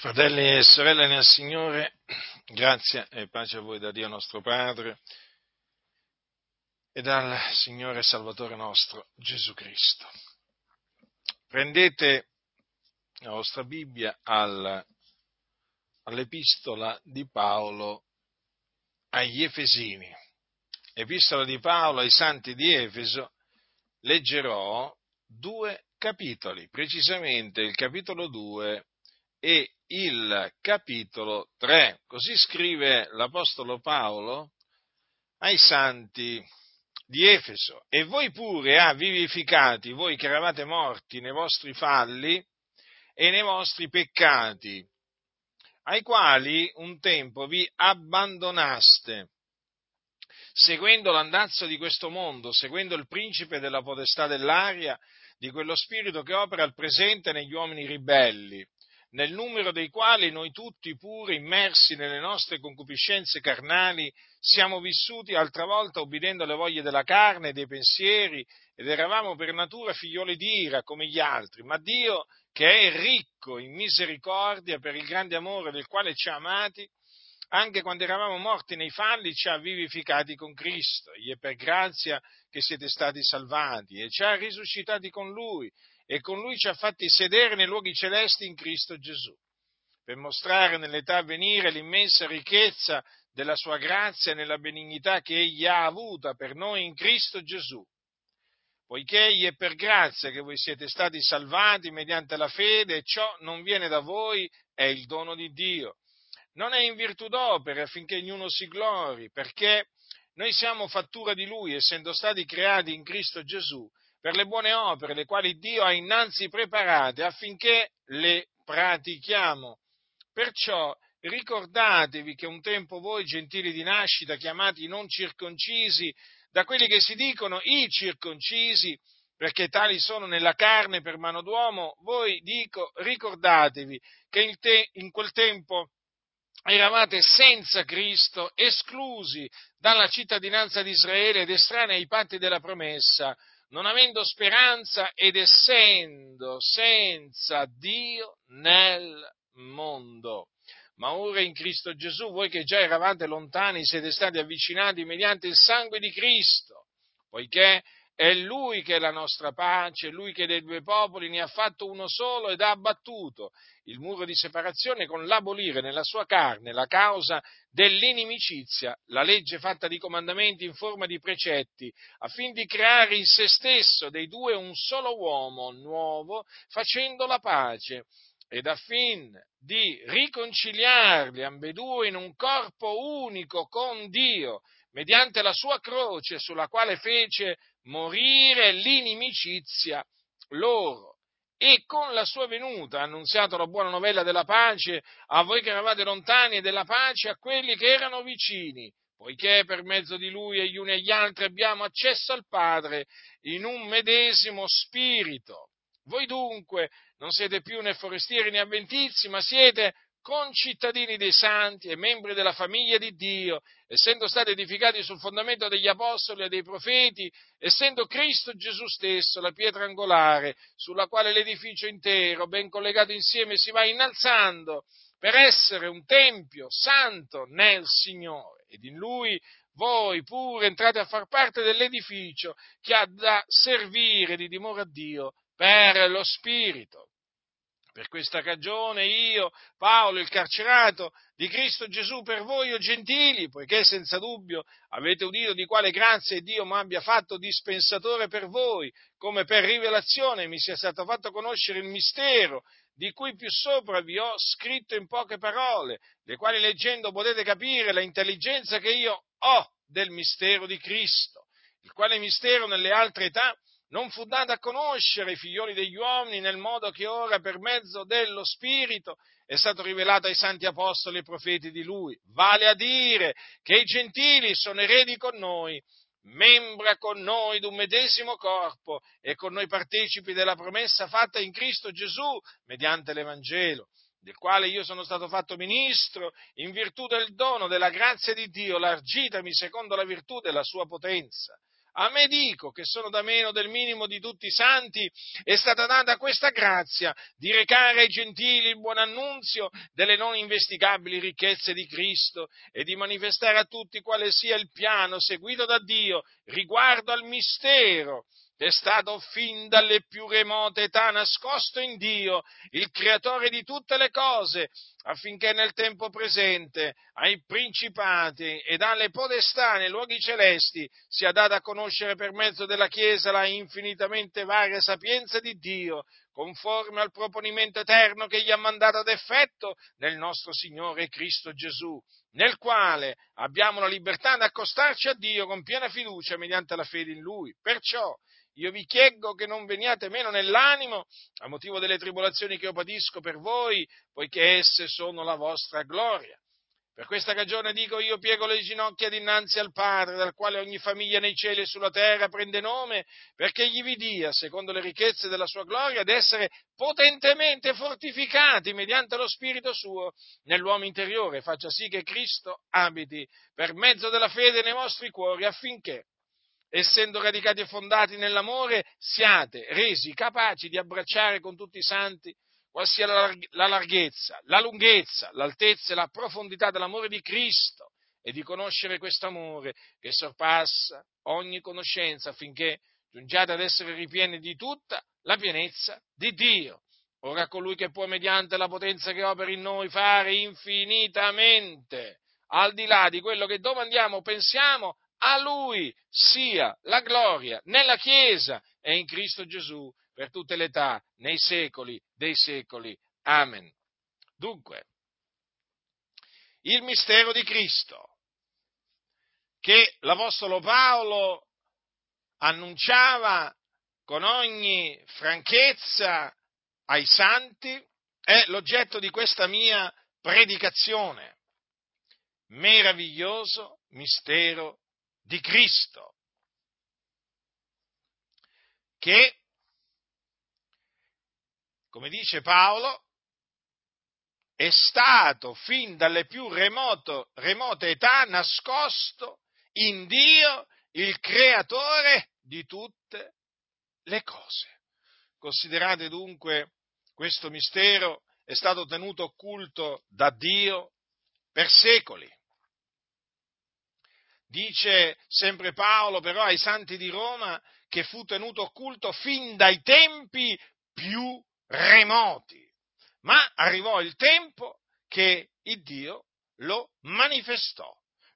Fratelli e sorelle nel Signore, grazia e pace a voi da Dio nostro Padre e dal Signore Salvatore nostro Gesù Cristo. Prendete la vostra Bibbia al, all'epistola di Paolo agli Efesini. Epistola di Paolo ai Santi di Efeso, leggerò due capitoli, precisamente il capitolo 2 e il capitolo 3. Così scrive l'Apostolo Paolo ai santi di Efeso. E voi pure ah, vivificati, voi che eravate morti nei vostri falli e nei vostri peccati, ai quali un tempo vi abbandonaste, seguendo l'andazzo di questo mondo, seguendo il principe della potestà dell'aria, di quello spirito che opera al presente negli uomini ribelli nel numero dei quali noi tutti pure immersi nelle nostre concupiscenze carnali siamo vissuti altra volta obbedendo alle voglie della carne e dei pensieri ed eravamo per natura figlioli di ira come gli altri, ma Dio che è ricco in misericordia per il grande amore del quale ci ha amati, anche quando eravamo morti nei falli ci ha vivificati con Cristo, e per grazia che siete stati salvati e ci ha risuscitati con Lui e con lui ci ha fatti sedere nei luoghi celesti in Cristo Gesù, per mostrare nell'età a venire l'immensa ricchezza della sua grazia e nella benignità che egli ha avuta per noi in Cristo Gesù. Poiché egli è per grazia che voi siete stati salvati mediante la fede, e ciò non viene da voi, è il dono di Dio. Non è in virtù d'opere affinché ognuno si glori, perché noi siamo fattura di Lui, essendo stati creati in Cristo Gesù per le buone opere, le quali Dio ha innanzi preparate affinché le pratichiamo. Perciò ricordatevi che un tempo voi, gentili di nascita, chiamati non circoncisi, da quelli che si dicono i circoncisi, perché tali sono nella carne per mano d'uomo, voi dico, ricordatevi che in, te, in quel tempo eravate senza Cristo, esclusi dalla cittadinanza di Israele ed estranei ai patti della promessa, non avendo speranza ed essendo senza Dio nel mondo. Ma ora in Cristo Gesù, voi che già eravate lontani, siete stati avvicinati mediante il sangue di Cristo, poiché è Lui che è la nostra pace, Lui che dei due popoli ne ha fatto uno solo ed ha abbattuto il muro di separazione con l'abolire nella sua carne la causa dell'inimicizia, la legge fatta di comandamenti in forma di precetti, affin di creare in se stesso dei due un solo uomo nuovo, facendo la pace ed affin di riconciliarli ambedue in un corpo unico con Dio, mediante la sua croce sulla quale fece morire l'inimicizia loro. E con la sua venuta ha annunziato la buona novella della pace a voi che eravate lontani e della pace a quelli che erano vicini, poiché per mezzo di lui e gli uni e gli altri abbiamo accesso al Padre in un medesimo spirito. Voi dunque non siete più né forestieri né avventizi, ma siete concittadini dei santi e membri della famiglia di Dio, essendo stati edificati sul fondamento degli apostoli e dei profeti, essendo Cristo Gesù stesso la pietra angolare, sulla quale l'edificio intero, ben collegato insieme, si va innalzando per essere un tempio santo nel Signore. Ed in Lui voi pure entrate a far parte dell'edificio che ha da servire di dimora a Dio per lo Spirito. Per questa cagione io, Paolo, il carcerato di Cristo Gesù per voi, o gentili, poiché senza dubbio avete udito di quale grazia Dio mi abbia fatto dispensatore per voi, come per rivelazione mi sia stato fatto conoscere il mistero di cui più sopra vi ho scritto in poche parole, le quali leggendo potete capire la intelligenza che io ho del mistero di Cristo, il quale mistero nelle altre età non fu data a conoscere ai figlioli degli uomini nel modo che ora per mezzo dello Spirito è stato rivelato ai santi apostoli e profeti di lui. Vale a dire che i gentili sono eredi con noi, membra con noi d'un medesimo corpo e con noi partecipi della promessa fatta in Cristo Gesù mediante l'Evangelo del quale io sono stato fatto ministro in virtù del dono della grazia di Dio, largitami secondo la virtù della sua potenza A me dico, che sono da meno del minimo di tutti i santi, è stata data questa grazia di recare ai gentili il buon annunzio delle non investigabili ricchezze di Cristo e di manifestare a tutti quale sia il piano seguito da Dio riguardo al mistero è stato fin dalle più remote età nascosto in Dio, il creatore di tutte le cose, affinché nel tempo presente ai principati ed alle podestà nei luoghi celesti sia data a conoscere per mezzo della Chiesa la infinitamente varia sapienza di Dio, conforme al proponimento eterno che gli ha mandato ad effetto nel nostro Signore Cristo Gesù, nel quale abbiamo la libertà di accostarci a Dio con piena fiducia mediante la fede in Lui. Perciò io vi chiedo che non veniate meno nell'animo a motivo delle tribolazioni che io patisco per voi, poiché esse sono la vostra gloria. Per questa ragione dico io piego le ginocchia dinanzi al Padre, dal quale ogni famiglia nei cieli e sulla terra prende nome, perché gli vi dia, secondo le ricchezze della sua gloria, ad essere potentemente fortificati mediante lo Spirito suo nell'uomo interiore, faccia sì che Cristo abiti per mezzo della fede nei vostri cuori, affinché essendo radicati e fondati nell'amore, siate resi capaci di abbracciare con tutti i santi qual sia la larghezza, la lunghezza, l'altezza e la profondità dell'amore di Cristo e di conoscere questo amore che sorpassa ogni conoscenza affinché giungiate ad essere ripieni di tutta la pienezza di Dio. Ora colui che può mediante la potenza che opera in noi fare infinitamente al di là di quello che domandiamo o pensiamo, a Lui sia la gloria nella Chiesa e in Cristo Gesù per tutte le età, nei secoli dei secoli. Amen. Dunque, il mistero di Cristo che l'Apostolo Paolo annunciava con ogni franchezza ai santi è l'oggetto di questa mia predicazione. Meraviglioso mistero di Cristo, che, come dice Paolo, è stato fin dalle più remoto, remote età nascosto in Dio, il creatore di tutte le cose. Considerate dunque questo mistero è stato tenuto occulto da Dio per secoli. Dice sempre Paolo però ai santi di Roma che fu tenuto occulto fin dai tempi più remoti. Ma arrivò il tempo che il Dio lo manifestò,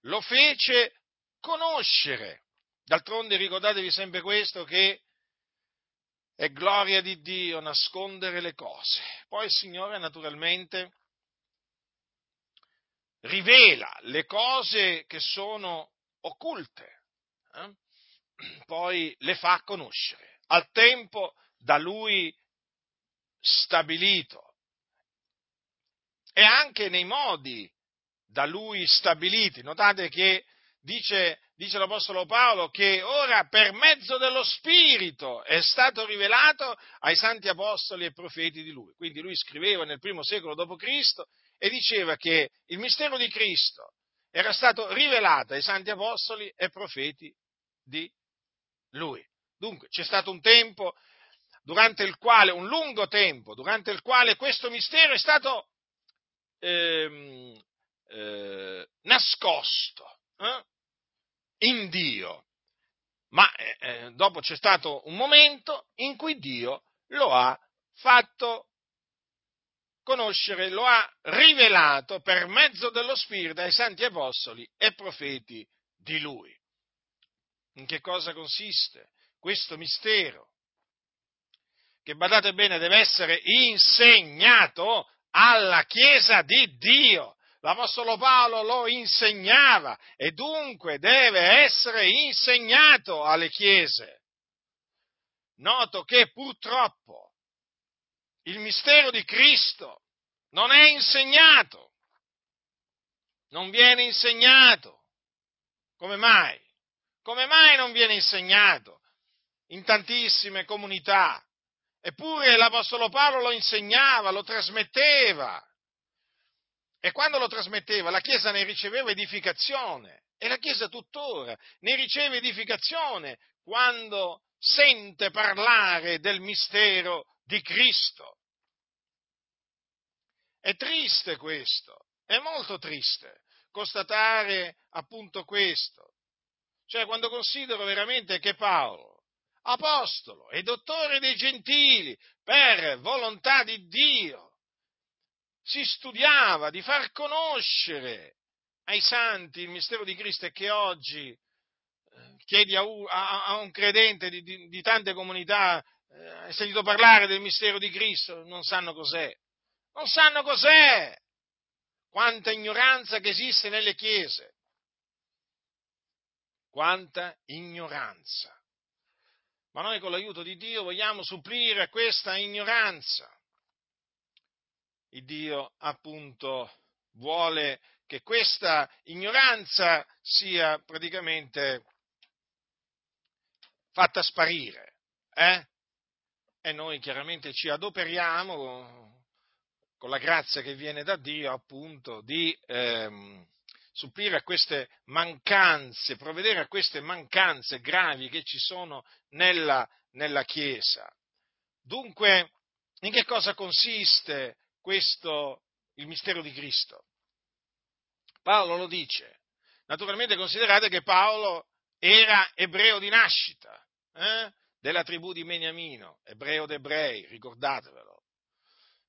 lo fece conoscere. D'altronde ricordatevi sempre questo che è gloria di Dio nascondere le cose. Poi il Signore naturalmente rivela le cose che sono occulte, eh? poi le fa conoscere al tempo da lui stabilito e anche nei modi da lui stabiliti. Notate che dice, dice l'Apostolo Paolo che ora per mezzo dello Spirito è stato rivelato ai santi apostoli e profeti di lui. Quindi lui scriveva nel primo secolo d.C. e diceva che il mistero di Cristo era stato rivelato ai santi apostoli e profeti di lui. Dunque c'è stato un tempo durante il quale, un lungo tempo, durante il quale questo mistero è stato ehm, eh, nascosto eh, in Dio. Ma eh, eh dopo c'è stato un momento in cui Dio lo ha fatto conoscere, lo ha rivelato per mezzo dello Spirito ai santi apostoli e profeti di lui. In che cosa consiste questo mistero? Che badate bene, deve essere insegnato alla Chiesa di Dio. L'Apostolo Paolo lo insegnava e dunque deve essere insegnato alle Chiese. Noto che purtroppo il mistero di Cristo non è insegnato, non viene insegnato. Come mai? Come mai non viene insegnato in tantissime comunità? Eppure l'Apostolo Paolo lo insegnava, lo trasmetteva. E quando lo trasmetteva la Chiesa ne riceveva edificazione E la Chiesa tuttora ne riceve edificazione quando sente parlare del mistero di Cristo. È triste questo, è molto triste constatare appunto questo. Cioè quando considero veramente che Paolo, apostolo e dottore dei gentili, per volontà di Dio, si studiava di far conoscere ai santi il mistero di Cristo e che oggi eh, chiedi a, un credente di, di, di tante comunità, eh, hai sentito parlare del mistero di Cristo, non sanno cos'è non sanno cos'è. Quanta ignoranza che esiste nelle chiese. Quanta ignoranza. Ma noi con l'aiuto di Dio vogliamo supplire questa ignoranza. Il Dio appunto vuole che questa ignoranza sia praticamente fatta sparire. Eh? E noi chiaramente ci adoperiamo con la grazia che viene da Dio, appunto, di ehm, supplire a queste mancanze, provvedere a queste mancanze gravi che ci sono nella, nella Chiesa. Dunque, in che cosa consiste questo, il mistero di Cristo? Paolo lo dice. Naturalmente considerate che Paolo era ebreo di nascita, eh? Della tribù di Beniamino, ebreo d'ebrei, ricordatevelo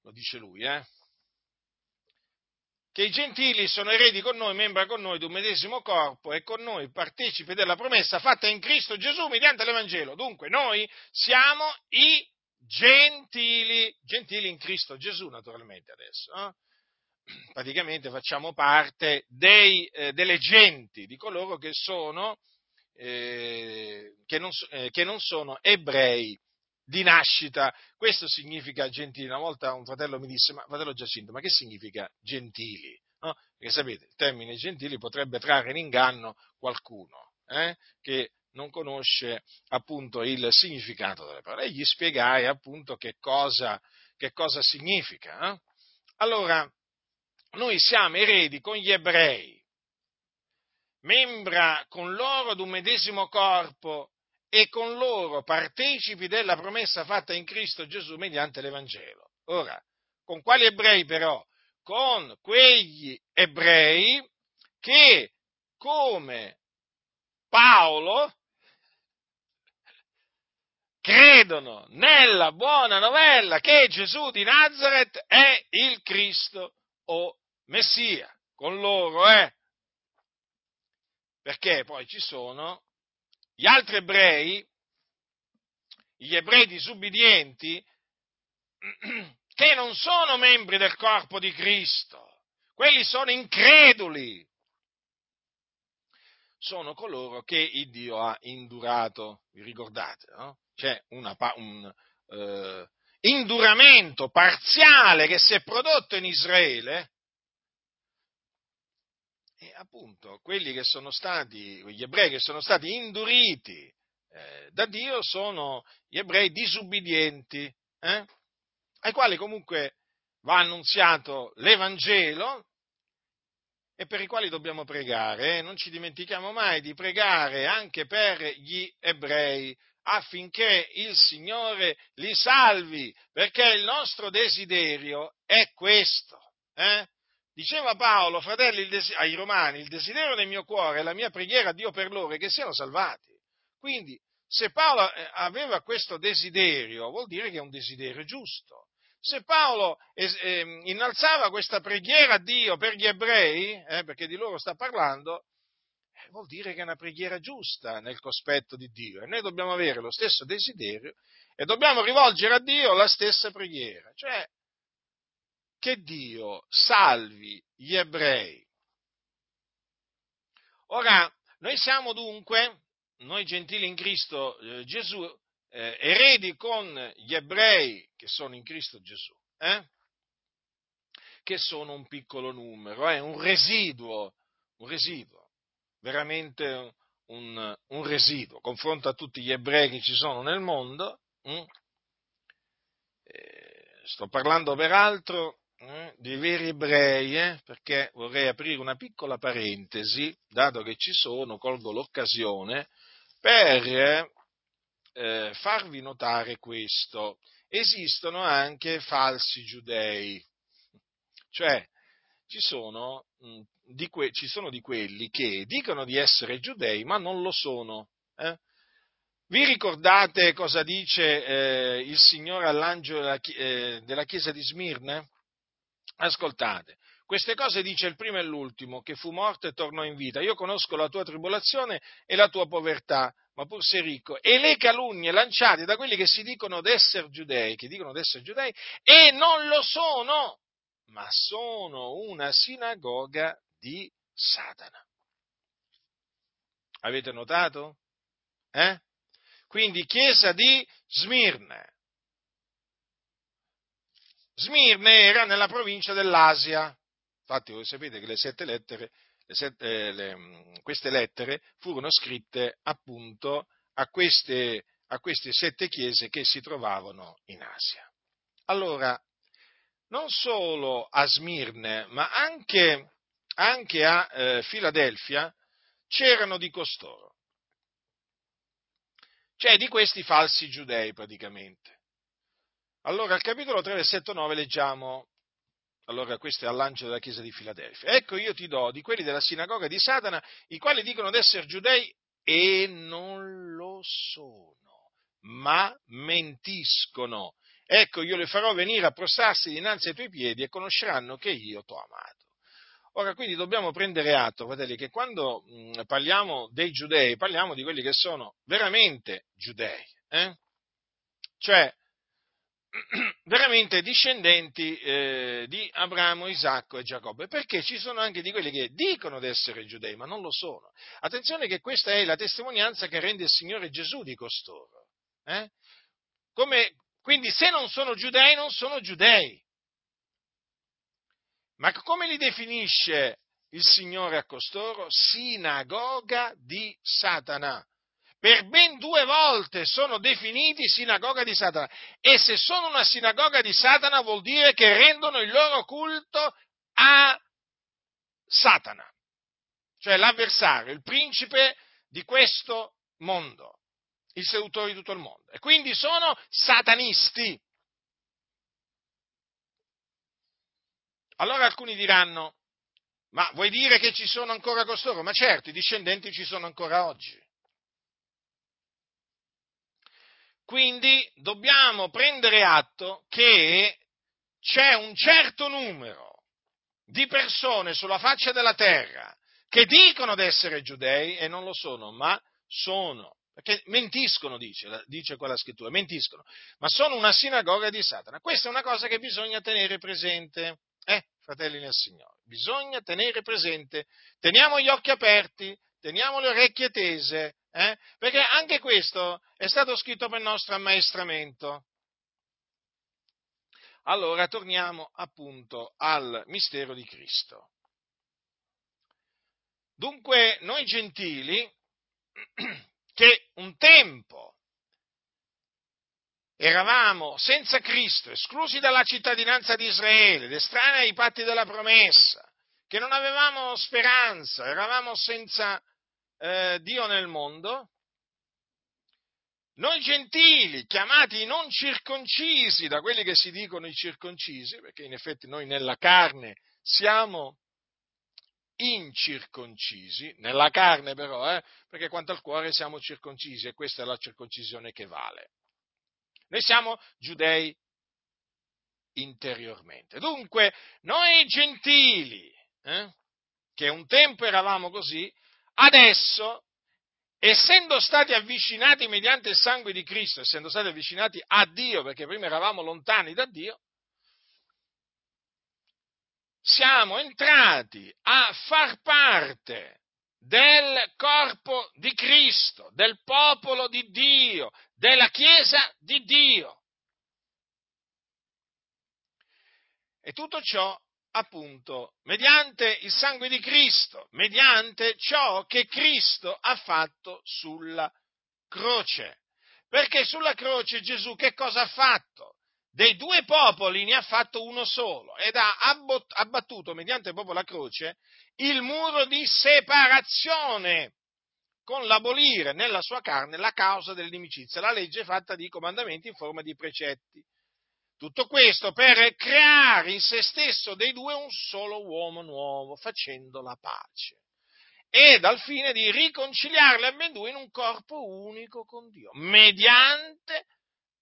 lo dice lui, eh? che i gentili sono eredi con noi, membra con noi di un medesimo corpo e con noi partecipi della promessa fatta in Cristo Gesù mediante l'Evangelo. Dunque noi siamo i gentili, gentili in Cristo Gesù naturalmente adesso. Eh? Praticamente facciamo parte dei, eh, delle genti, di coloro che sono, eh, che, non, eh, che non sono ebrei di nascita. Questo significa gentili. Una volta un fratello mi disse, ma fratello Giacinto, ma che significa gentili? No? Perché sapete, il termine gentili potrebbe trarre in inganno qualcuno eh? che non conosce appunto il significato delle parole. E gli spiegai appunto che cosa, che cosa significa. Eh? Allora, noi siamo eredi con gli ebrei, membra con loro ad un medesimo corpo e con loro partecipi della promessa fatta in Cristo Gesù mediante l'Evangelo. Ora, con quali ebrei però? Con quegli ebrei che, come Paolo, credono nella buona novella che Gesù di Nazareth è il Cristo o Messia. Con loro, eh? Perché poi ci sono gli altri ebrei, gli ebrei disubbidienti, che non sono membri del corpo di Cristo, quelli sono increduli, sono coloro che il Dio ha indurato, vi ricordate, no? C'è una, un eh, induramento parziale che si è prodotto in Israele e appunto quelli che sono stati, gli ebrei che sono stati induriti eh, da Dio sono gli ebrei disubbidienti, eh, ai quali comunque va annunziato l'Evangelo e per i quali dobbiamo pregare. Eh? Non ci dimentichiamo mai di pregare anche per gli ebrei affinché il Signore li salvi, perché il nostro desiderio è questo. Eh? Diceva Paolo, fratelli, ai Romani, il desiderio del mio cuore e la mia preghiera a Dio per loro è che siano salvati. Quindi, se Paolo eh, aveva questo desiderio, vuol dire che è un desiderio giusto. Se Paolo eh, innalzava questa preghiera a Dio per gli ebrei, eh, perché di loro sta parlando, eh, vuol dire che è una preghiera giusta nel cospetto di Dio. E noi dobbiamo avere lo stesso desiderio e dobbiamo rivolgere a Dio la stessa preghiera. Cioè, che Dio salvi gli ebrei. Ora, noi siamo dunque, noi gentili in Cristo eh, Gesù, eh, eredi con gli ebrei che sono in Cristo Gesù, eh? che sono un piccolo numero, eh? un residuo, un residuo, veramente un, un, residuo, confronto a tutti gli ebrei che ci sono nel mondo. Hm? sto parlando peraltro eh, dei veri ebrei, eh, perché vorrei aprire una piccola parentesi, dato che ci sono, colgo l'occasione per eh, farvi notare questo. Esistono anche falsi giudei, cioè ci sono, mh, di que- ci sono di quelli che dicono di essere giudei ma non lo sono. Eh? Vi ricordate cosa dice eh, il Signore all'angelo della, eh, della chiesa di Smirne? Ascoltate, queste cose dice il primo e l'ultimo, che fu morto e tornò in vita. Io conosco la tua tribolazione e la tua povertà, ma pur sei ricco. E le calunnie lanciate da quelli che si dicono d'essere giudei, che dicono d'essere giudei, e non lo sono, ma sono una sinagoga di Satana. Avete notato? Eh? Quindi chiesa di Smirne. Smirne era nella provincia dell'Asia. Infatti voi sapete che le sette lettere, le sette, le, queste lettere furono scritte appunto a queste, a queste sette chiese che si trovavano in Asia. Allora, non solo a Smirne, ma anche, anche a eh, Filadelfia c'erano di costoro cioè di questi falsi giudei praticamente. Allora al capitolo 3, versetto 9 leggiamo, allora questo è all'angelo della chiesa di Filadelfia, ecco io ti do di quelli della sinagoga di Satana, i quali dicono di essere giudei e non lo sono, ma mentiscono. Ecco io li farò venire a prostrarsi dinanzi ai tuoi piedi e conosceranno che io t'ho amato. Ora, quindi dobbiamo prendere atto, fratelli, che quando mh, parliamo dei giudei, parliamo di quelli che sono veramente giudei, eh? cioè veramente discendenti eh, di Abramo, Isacco e Giacobbe, perché ci sono anche di quelli che dicono di essere giudei, ma non lo sono. Attenzione che questa è la testimonianza che rende il Signore Gesù di costoro. Eh? Come, quindi se non sono giudei, non sono giudei. Ma come li definisce il Signore a costoro? Sinagoga di Satana. Per ben due volte sono definiti sinagoga di Satana. E se sono una sinagoga di Satana vuol dire che rendono il loro culto a Satana, cioè l'avversario, il principe di questo mondo, il seduttore di tutto il mondo. E quindi sono satanisti. Allora alcuni diranno, ma vuoi dire che ci sono ancora costoro? Ma certo, i discendenti ci sono ancora oggi. Quindi dobbiamo prendere atto che c'è un certo numero di persone sulla faccia della terra che dicono di essere giudei e non lo sono, ma sono, perché mentiscono, dice, dice quella scrittura, mentiscono, ma sono una sinagoga di Satana. Questa è una cosa che bisogna tenere presente. Eh, fratelli nel Signore, bisogna tenere presente, teniamo gli occhi aperti, teniamo le orecchie tese, eh, perché anche questo è stato scritto per il nostro ammaestramento. Allora torniamo appunto al mistero di Cristo. Dunque noi gentili, che un tempo eravamo senza Cristo, esclusi dalla cittadinanza di Israele, estranei ai patti della promessa, che non avevamo speranza, eravamo senza eh, Dio nel mondo, noi gentili, chiamati non circoncisi da quelli che si dicono i circoncisi, perché in effetti noi nella carne siamo incirconcisi, nella carne però, eh, perché quanto al cuore siamo circoncisi e questa è la circoncisione che vale. Noi siamo giudei interiormente. Dunque, noi gentili, eh, che un tempo eravamo così, adesso, essendo stati avvicinati mediante il sangue di Cristo, essendo stati avvicinati a Dio, perché prima eravamo lontani da Dio, siamo entrati a far parte del corpo di Cristo, del popolo di Dio, della Chiesa di Dio. E tutto ciò appunto mediante il sangue di Cristo, mediante ciò che Cristo ha fatto sulla croce. Perché sulla croce Gesù che cosa ha fatto? dei due popoli ne ha fatto uno solo ed ha abbattuto mediante proprio la croce il muro di separazione con l'abolire nella sua carne la causa dell'inimicizia, la legge fatta di comandamenti in forma di precetti. Tutto questo per creare in se stesso dei due un solo uomo nuovo, facendo la pace. E dal fine di riconciliarli ambedue in un corpo unico con Dio, mediante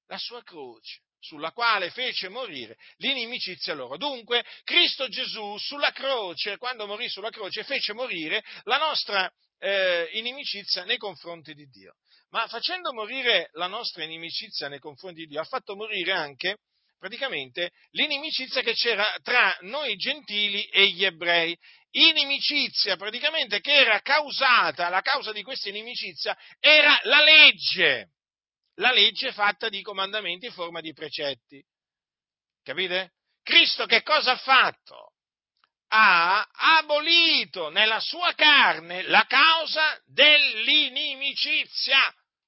la sua croce, sulla quale fece morire l'inimicizia loro. Dunque, Cristo Gesù sulla croce, quando morì sulla croce, fece morire la nostra eh, inimicizia nei confronti di Dio. Ma facendo morire la nostra inimicizia nei confronti di Dio, ha fatto morire anche praticamente l'inimicizia che c'era tra noi gentili e gli ebrei. Inimicizia praticamente che era causata, la causa di questa inimicizia era la legge, la legge fatta di comandamenti in forma di precetti. Capite? Cristo che cosa ha fatto? ha abolito nella sua carne la causa dell'inimicizia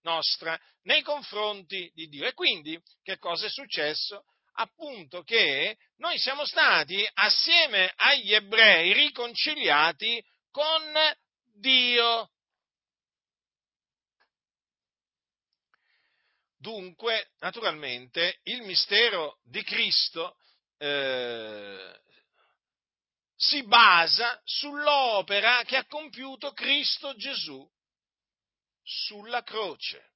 nostra nei confronti di Dio. E quindi che cosa è successo? Appunto che noi siamo stati assieme agli ebrei riconciliati con Dio. Dunque, naturalmente, il mistero di Cristo eh, si basa sull'opera che ha compiuto Cristo Gesù sulla croce.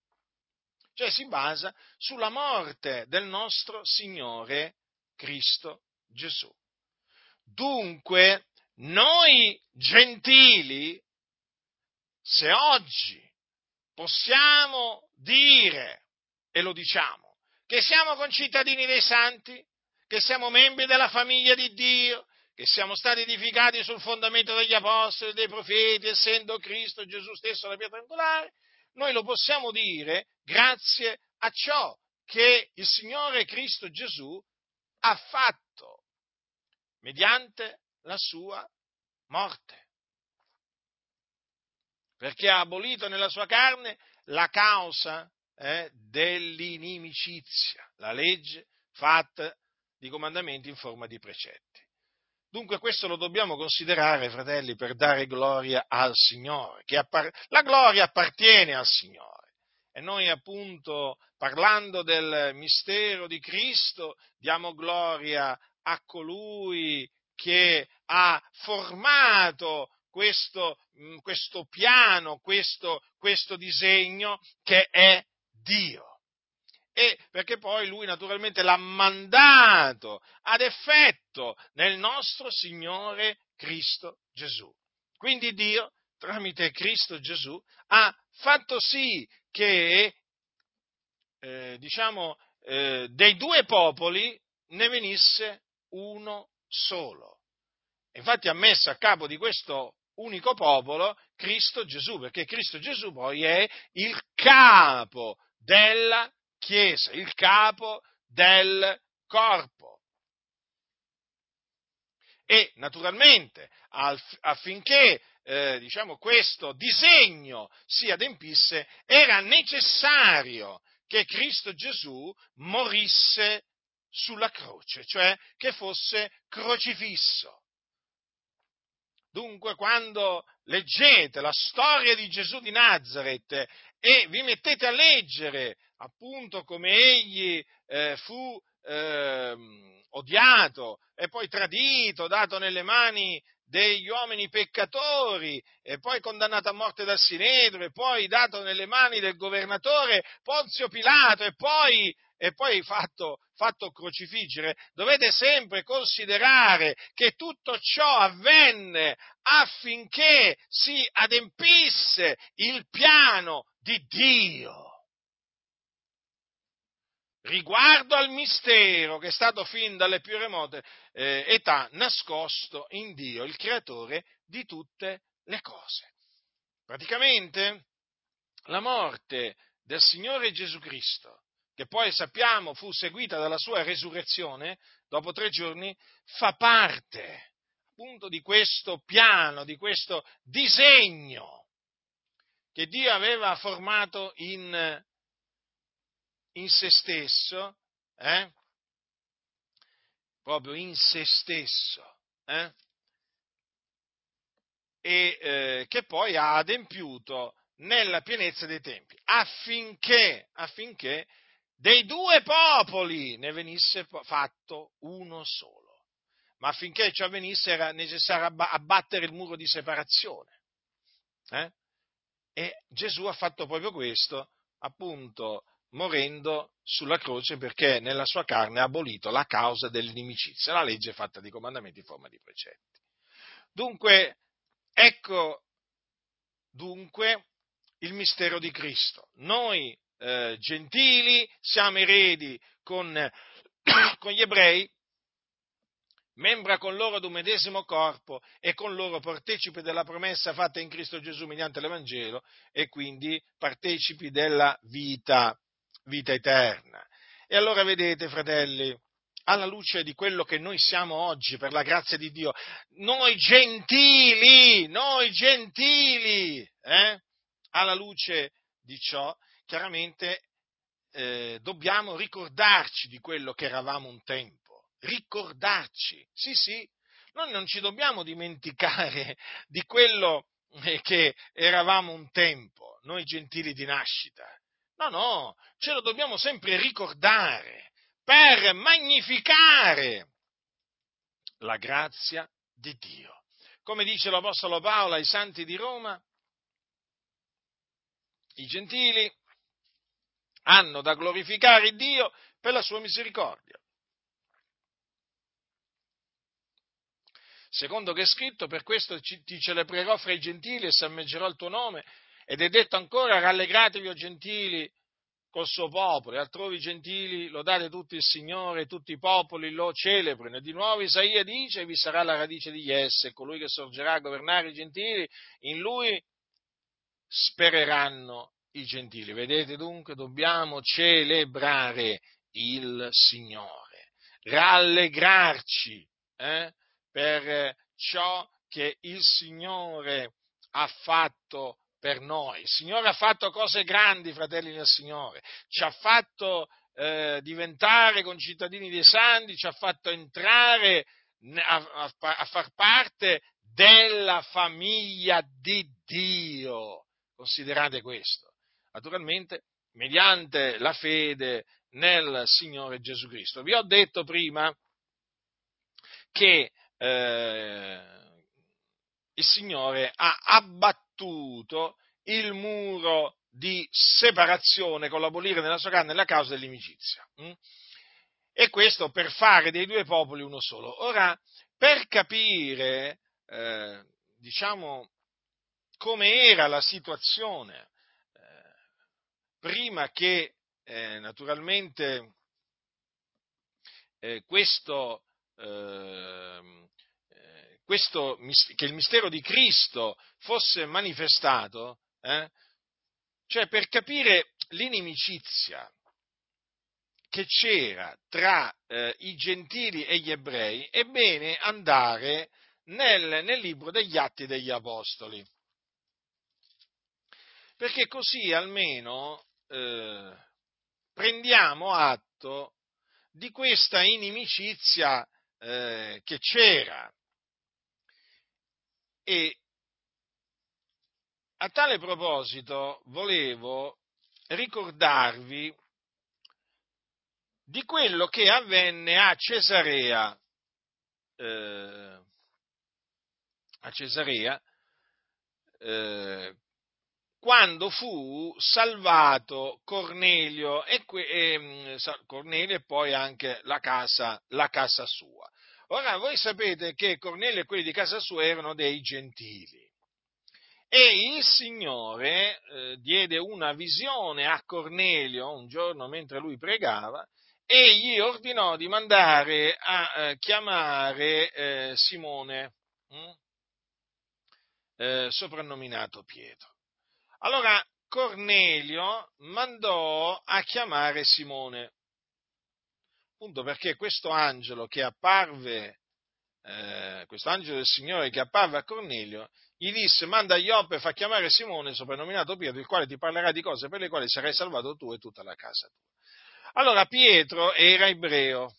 Cioè si basa sulla morte del nostro Signore Cristo Gesù. Dunque, noi gentili, se oggi possiamo dire, e lo diciamo, che siamo concittadini dei santi, che siamo membri della famiglia di Dio, che siamo stati edificati sul fondamento degli apostoli, dei profeti, essendo Cristo Gesù stesso la pietra angolare, noi lo possiamo dire grazie a ciò che il Signore Cristo Gesù ha fatto mediante la sua morte. Perché ha abolito nella sua carne la causa eh, dell'inimicizia, la legge fatta di comandamenti in forma di precetti. Dunque questo lo dobbiamo considerare, fratelli, per dare gloria al Signore, che appar- la gloria appartiene al Signore. E noi appunto, parlando del mistero di Cristo, diamo gloria a colui che ha formato questo, questo piano, questo, questo disegno che è Dio e perché poi lui naturalmente l'ha mandato ad effetto nel nostro Signore Cristo Gesù. Quindi Dio, tramite Cristo Gesù, ha fatto sì che, eh, diciamo, eh, dei due popoli ne venisse uno solo. Infatti ha messo a capo di questo unico popolo Cristo Gesù, perché Cristo Gesù poi è il capo della Chiesa, il capo del corpo. E naturalmente affinché eh, diciamo, questo disegno si adempisse era necessario che Cristo Gesù morisse sulla croce, cioè che fosse crocifisso. Dunque, quando leggete la storia di Gesù di Nazareth e vi mettete a leggere appunto come egli eh, fu eh, odiato e poi tradito, dato nelle mani degli uomini peccatori e poi condannato a morte dal Sinedro e poi dato nelle mani del governatore Ponzio Pilato e poi, e poi fatto, fatto crocifiggere, dovete sempre considerare che tutto ciò avvenne affinché si adempisse il piano di Dio riguardo al mistero che è stato fin dalle più remote eh, età nascosto in Dio, il creatore di tutte le cose. Praticamente la morte del Signore Gesù Cristo, che poi sappiamo fu seguita dalla sua resurrezione dopo tre giorni, fa parte appunto di questo piano, di questo disegno che Dio aveva formato in in se stesso, eh, proprio in se stesso, eh? e eh, che poi ha adempiuto nella pienezza dei tempi, affinché, affinché dei due popoli ne venisse fatto uno solo. Ma affinché ciò avvenisse era necessario abbattere il muro di separazione. Eh? E Gesù ha fatto proprio questo, appunto, morendo sulla croce perché nella sua carne ha abolito la causa dell'inimicizia, la legge fatta di comandamenti in forma di precetti. Dunque, ecco dunque il mistero di Cristo. Noi eh, gentili siamo eredi con, con gli ebrei, membra con loro ad un medesimo corpo e con loro partecipi della promessa fatta in Cristo Gesù mediante l'Evangelo e quindi partecipi della vita, vita eterna. E allora vedete, fratelli, alla luce di quello che noi siamo oggi, per la grazia di Dio, noi gentili, noi gentili, eh? alla luce di ciò, chiaramente eh, dobbiamo ricordarci di quello che eravamo un tempo, ricordarci, sì sì, noi non ci dobbiamo dimenticare di quello eh, che eravamo un tempo, noi gentili di nascita, no no, ce lo dobbiamo sempre ricordare per magnificare la grazia di Dio. Come dice l'Apostolo Paolo ai santi di Roma, i gentili hanno da glorificare Dio per la sua misericordia. Secondo che è scritto, per questo ti celebrerò fra i gentili e sammeggerò il tuo nome. Ed è detto ancora, rallegratevi o gentili col suo popolo, e altrove i gentili lodate tutti il Signore, tutti i popoli lo celebrino. E di nuovo Isaia dice, vi sarà la radice di Jesse, colui che sorgerà a governare i gentili, in lui spereranno i gentili. Vedete dunque, dobbiamo celebrare il Signore, rallegrarci eh, per ciò che il Signore ha fatto per noi. Il Signore ha fatto cose grandi, fratelli del Signore, ci ha fatto eh, diventare concittadini dei santi, ci ha fatto entrare a, a, a far parte della famiglia di Dio. Considerate questo. Naturalmente, mediante la fede nel Signore Gesù Cristo. Vi ho detto prima che eh, il Signore ha abbattuto il muro di separazione con l'abolire nella sua carne la causa dell'inimicizia. Hm? E questo per fare dei due popoli uno solo. Ora, per capire, eh, diciamo, come era la situazione eh, prima che eh, naturalmente eh, questo, ehm, eh, questo, che il mistero di Cristo fosse manifestato, eh, cioè per capire l'inimicizia che c'era tra eh, i gentili e gli ebrei, è bene andare nel, nel libro degli Atti degli Apostoli perché così almeno eh, prendiamo atto di questa inimicizia eh, che c'era. E a tale proposito volevo ricordarvi di quello che avvenne a Cesarea, eh, a Cesarea eh, quando fu salvato Cornelio e, e, Cornelio e poi anche la casa, la casa sua. Ora, voi sapete che Cornelio e quelli di casa sua erano dei gentili. E il Signore eh, diede una visione a Cornelio un giorno mentre lui pregava e gli ordinò di mandare a eh, chiamare eh, Simone, hm? soprannominato Pietro. Allora Cornelio mandò a chiamare Simone, appunto perché questo angelo che apparve, eh, questo angelo del Signore che apparve a Cornelio, gli disse manda Ioppe e fa chiamare Simone, soprannominato Pietro, il quale ti parlerà di cose per le quali sarai salvato tu e tutta la casa tua. Allora Pietro era ebreo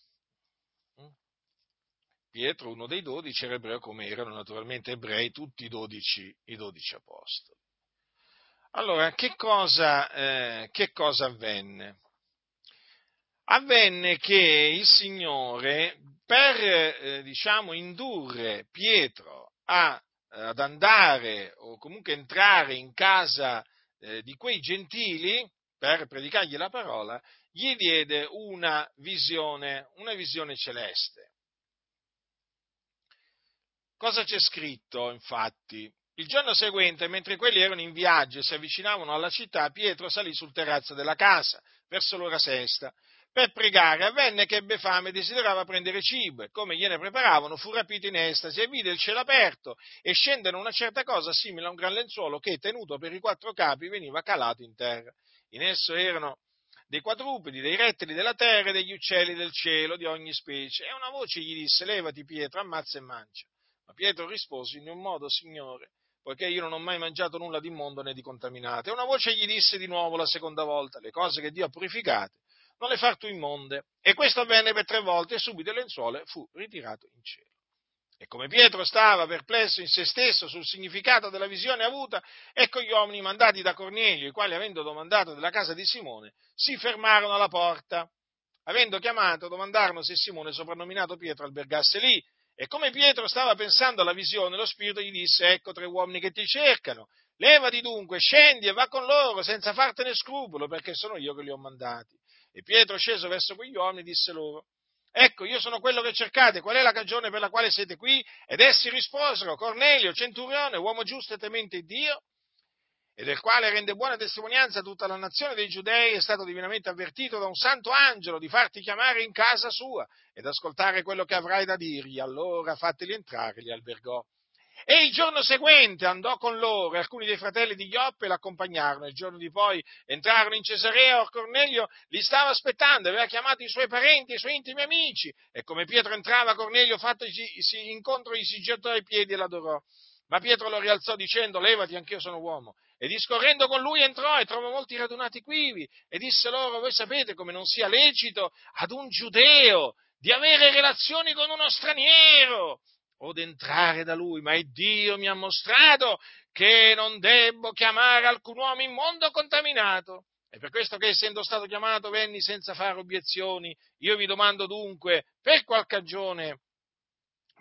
Pietro, uno dei dodici, era ebreo come erano naturalmente ebrei tutti i dodici, i dodici apostoli. Allora, che cosa, eh, che cosa avvenne? Avvenne che il Signore, per eh, diciamo, indurre Pietro a, ad andare o comunque entrare in casa eh, di quei gentili per predicargli la parola, gli diede una visione, una visione celeste. Cosa c'è scritto, infatti? Il giorno seguente, mentre quelli erano in viaggio e si avvicinavano alla città, Pietro salì sul terrazzo della casa, verso l'ora sesta, per pregare. Avvenne che ebbe fame e desiderava prendere cibo, e come gliene preparavano, fu rapito in estasi e vide il cielo aperto e scendere una certa cosa simile a un gran lenzuolo che, tenuto per i quattro capi, veniva calato in terra. In esso erano dei quadrupedi, dei rettili della terra e degli uccelli del cielo di ogni specie. E una voce gli disse, levati Pietro, ammazza e mangia. Ma Pietro rispose, in un modo, Signore, poiché io non ho mai mangiato nulla di immondo né di contaminato. E una voce gli disse di nuovo la seconda volta, le cose che Dio ha purificate, non le far tu immonde. E questo avvenne per tre volte e subito il lenzuolo fu ritirato in cielo. E come Pietro stava perplesso in se stesso sul significato della visione avuta, ecco gli uomini mandati da Cornelio, i quali, avendo domandato della casa di Simone, si fermarono alla porta. Avendo chiamato, domandarono se Simone, soprannominato Pietro, albergasse lì. E come Pietro stava pensando alla visione, lo Spirito gli disse, ecco tre uomini che ti cercano. Levati dunque, scendi e va con loro, senza fartene scrupolo, perché sono io che li ho mandati. E Pietro, sceso verso quegli uomini, disse loro, Ecco, io sono quello che cercate, qual è la cagione per la quale siete qui? Ed essi risposero, Cornelio, centurione, uomo giusto e temente Dio, e del quale rende buona testimonianza tutta la nazione dei giudei, è stato divinamente avvertito da un santo angelo di farti chiamare in casa sua ed ascoltare quello che avrai da dirgli. Allora, fateli entrare, li albergò. E il giorno seguente andò con loro alcuni dei fratelli di Ioppe l'accompagnarono. Il giorno di poi entrarono in Cesarea, or Cornelio li stava aspettando, aveva chiamato i suoi parenti i suoi intimi amici. E come Pietro entrava, Cornelio fatto incontro gli si gettò ai piedi e l'adorò. Ma Pietro lo rialzò dicendo, levati, anch'io sono uomo. E discorrendo con lui entrò e trovò molti radunati quivi e disse loro, voi sapete come non sia lecito ad un giudeo di avere relazioni con uno straniero o d'entrare da lui, ma Dio mi ha mostrato che non debbo chiamare alcun uomo immondo contaminato. E per questo che essendo stato chiamato venni senza fare obiezioni. Io vi domando dunque, per qual cagione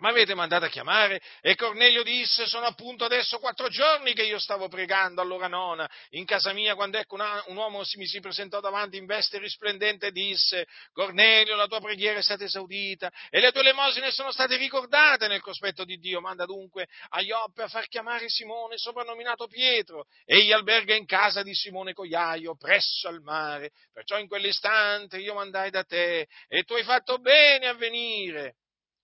ma avete mandato a chiamare? E Cornelio disse, sono appunto adesso quattro giorni che io stavo pregando all'ora nona in casa mia quando ecco una, un uomo mi si presentò davanti in veste risplendente e disse, Cornelio la tua preghiera è stata esaudita e le tue lemosine sono state ricordate nel cospetto di Dio. Manda dunque a Ioppe a far chiamare Simone, soprannominato Pietro, egli alberga in casa di Simone Cogliaio, presso al mare. Perciò in quell'istante io mandai da te e tu hai fatto bene a venire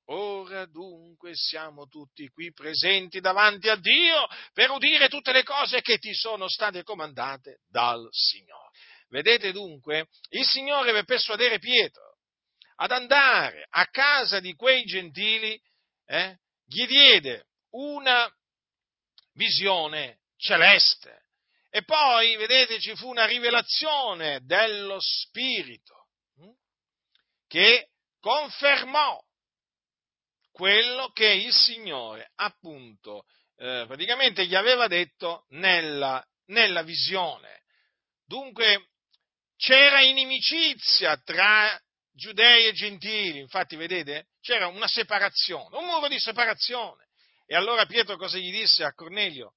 Ora dunque siamo tutti qui presenti davanti a Dio per udire tutte le cose che ti sono state comandate dal Signore. Vedete dunque, il Signore per persuadere Pietro ad andare a casa di quei gentili, eh, gli diede una visione celeste. E poi, vedete, ci fu una rivelazione dello Spirito hm, che confermò quello che il Signore appunto eh, praticamente gli aveva detto nella, nella visione. Dunque c'era inimicizia tra giudei e gentili, infatti vedete c'era una separazione, un muro di separazione. E allora Pietro cosa gli disse a Cornelio?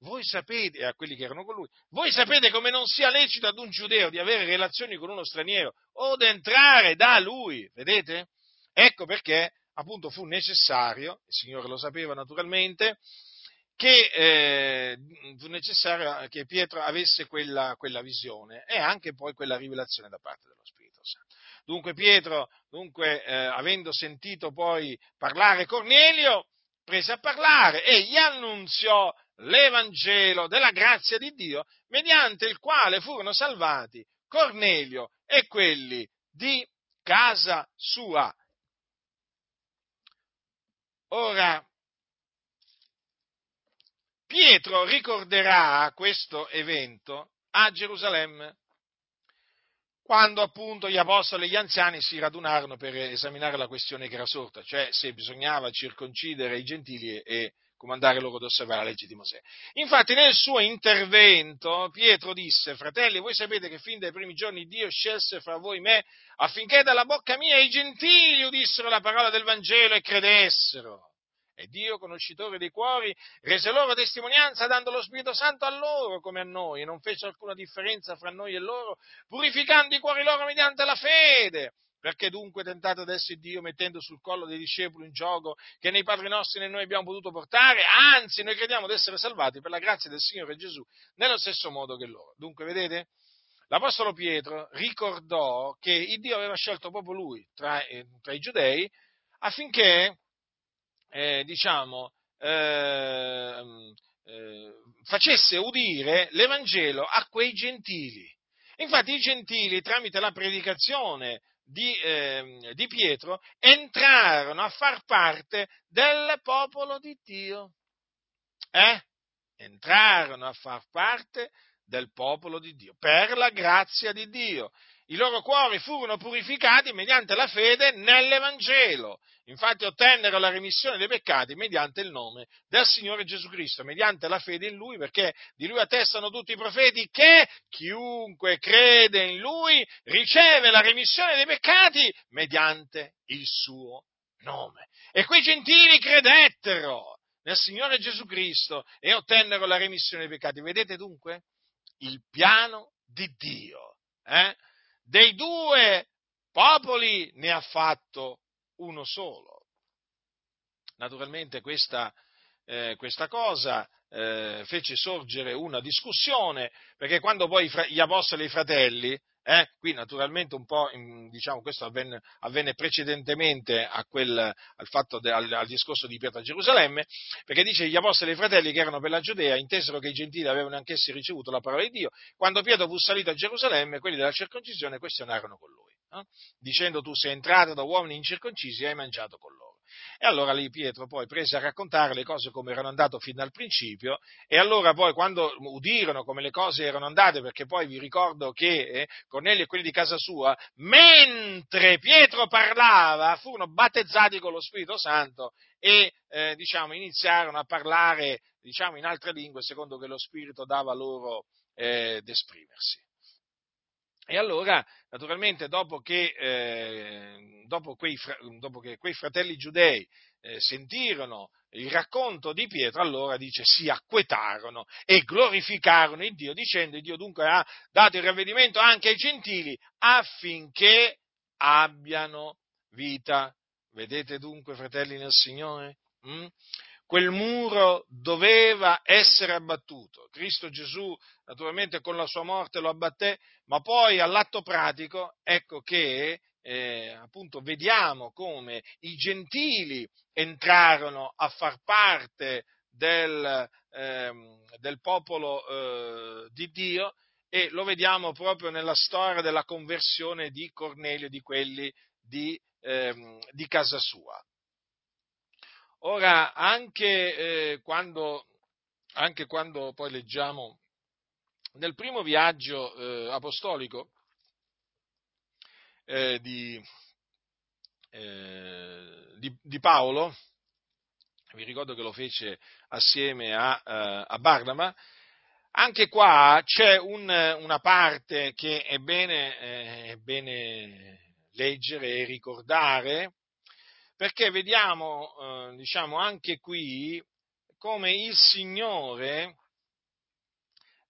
Voi sapete, a quelli che erano con lui, voi sapete come non sia lecito ad un giudeo di avere relazioni con uno straniero o di entrare da lui, vedete? Ecco perché appunto fu necessario, il Signore lo sapeva naturalmente, che eh, fu necessario che Pietro avesse quella, quella, visione e anche poi quella rivelazione da parte dello Spirito Santo. Dunque Pietro, dunque, eh, avendo sentito poi parlare Cornelio, prese a parlare e gli annunziò l'Evangelo della grazia di Dio, mediante il quale furono salvati Cornelio e quelli di casa sua. Ora, Pietro ricorderà questo evento a Gerusalemme quando appunto gli apostoli e gli anziani si radunarono per esaminare la questione che era sorta, cioè se bisognava circoncidere i gentili e comandare loro ad osservare la legge di Mosè. Infatti nel suo intervento Pietro disse, fratelli, voi sapete che fin dai primi giorni Dio scelse fra voi me affinché dalla bocca mia i gentili udissero la parola del Vangelo e credessero. E Dio, conoscitore dei cuori, rese loro testimonianza dando lo Spirito Santo a loro come a noi, e non fece alcuna differenza fra noi e loro, purificando i cuori loro mediante la fede. Perché dunque tentate adesso Dio mettendo sul collo dei discepoli un gioco che nei padri nostri né noi abbiamo potuto portare? Anzi, noi crediamo di essere salvati per la grazia del Signore Gesù, nello stesso modo che loro. Dunque, vedete? L'Apostolo Pietro ricordò che il Dio aveva scelto proprio lui tra, eh, tra i giudei affinché, eh, diciamo, eh, eh facesse udire l'Evangelo a quei gentili. Infatti i gentili, tramite la predicazione di, eh, di Pietro entrarono a far parte del popolo di Dio. Eh? Entrarono a far parte del popolo di Dio, per la grazia di Dio. I loro cuori furono purificati mediante la fede nell'Evangelo. Infatti ottennero la remissione dei peccati mediante il nome del Signore Gesù Cristo, mediante la fede in Lui, perché di Lui attestano tutti i profeti che chiunque crede in Lui riceve la remissione dei peccati mediante il suo nome. E quei gentili credettero nel Signore Gesù Cristo e ottennero la remissione dei peccati. Vedete dunque il piano di Dio. Eh? Dei due popoli ne ha fatto uno solo. Naturalmente questa, eh, questa cosa eh, fece sorgere una discussione, perché quando poi gli apostoli e i fratelli, eh, qui naturalmente un po', diciamo, questo avvenne, avvenne precedentemente quel, al, de, al, al, discorso di Pietro a Gerusalemme, perché dice gli apostoli e i fratelli che erano per la Giudea intesero che i gentili avevano anch'essi ricevuto la parola di Dio, quando Pietro fu salito a Gerusalemme, quelli della circoncisione questionarono con lui eh? dicendo tu sei entrato da uomini incirconcisi e hai mangiato con loro. E allora lì Pietro poi prese a raccontare le cose come erano andate fin dal principio e allora poi quando udirono come le cose erano andate, perché poi vi ricordo che eh, Cornelio e quelli di casa sua, mentre Pietro parlava, furono battezzati con lo Spirito Santo e eh, diciamo, iniziarono a parlare diciamo, in altre lingue secondo che lo Spirito dava loro eh, d'esprimersi. E allora, naturalmente, dopo che, eh, dopo quei, dopo che quei, fratelli giudei eh, sentirono il racconto di Pietro, allora dice si acquetarono e glorificarono il Dio, dicendo il Dio dunque ha dato il ravvedimento anche ai gentili affinché abbiano vita. Vedete dunque, fratelli nel Signore? Mm? Quel muro doveva essere abbattuto. Cristo Gesù naturalmente con la sua morte lo abbatté, ma poi all'atto pratico ecco che eh, appunto vediamo come i gentili entrarono a far parte del, eh, del popolo eh, di Dio e lo vediamo proprio nella storia della conversione di Cornelio, di quelli di, ehm, di casa sua. Ora, anche, eh, quando, anche quando poi leggiamo nel primo viaggio eh, apostolico eh, di, eh, di, di, Paolo, vi ricordo che lo fece assieme a, eh, a Barnaba, anche qua c'è un, una parte che è bene, eh, è bene leggere e ricordare, perché vediamo, eh, diciamo, anche qui come il Signore,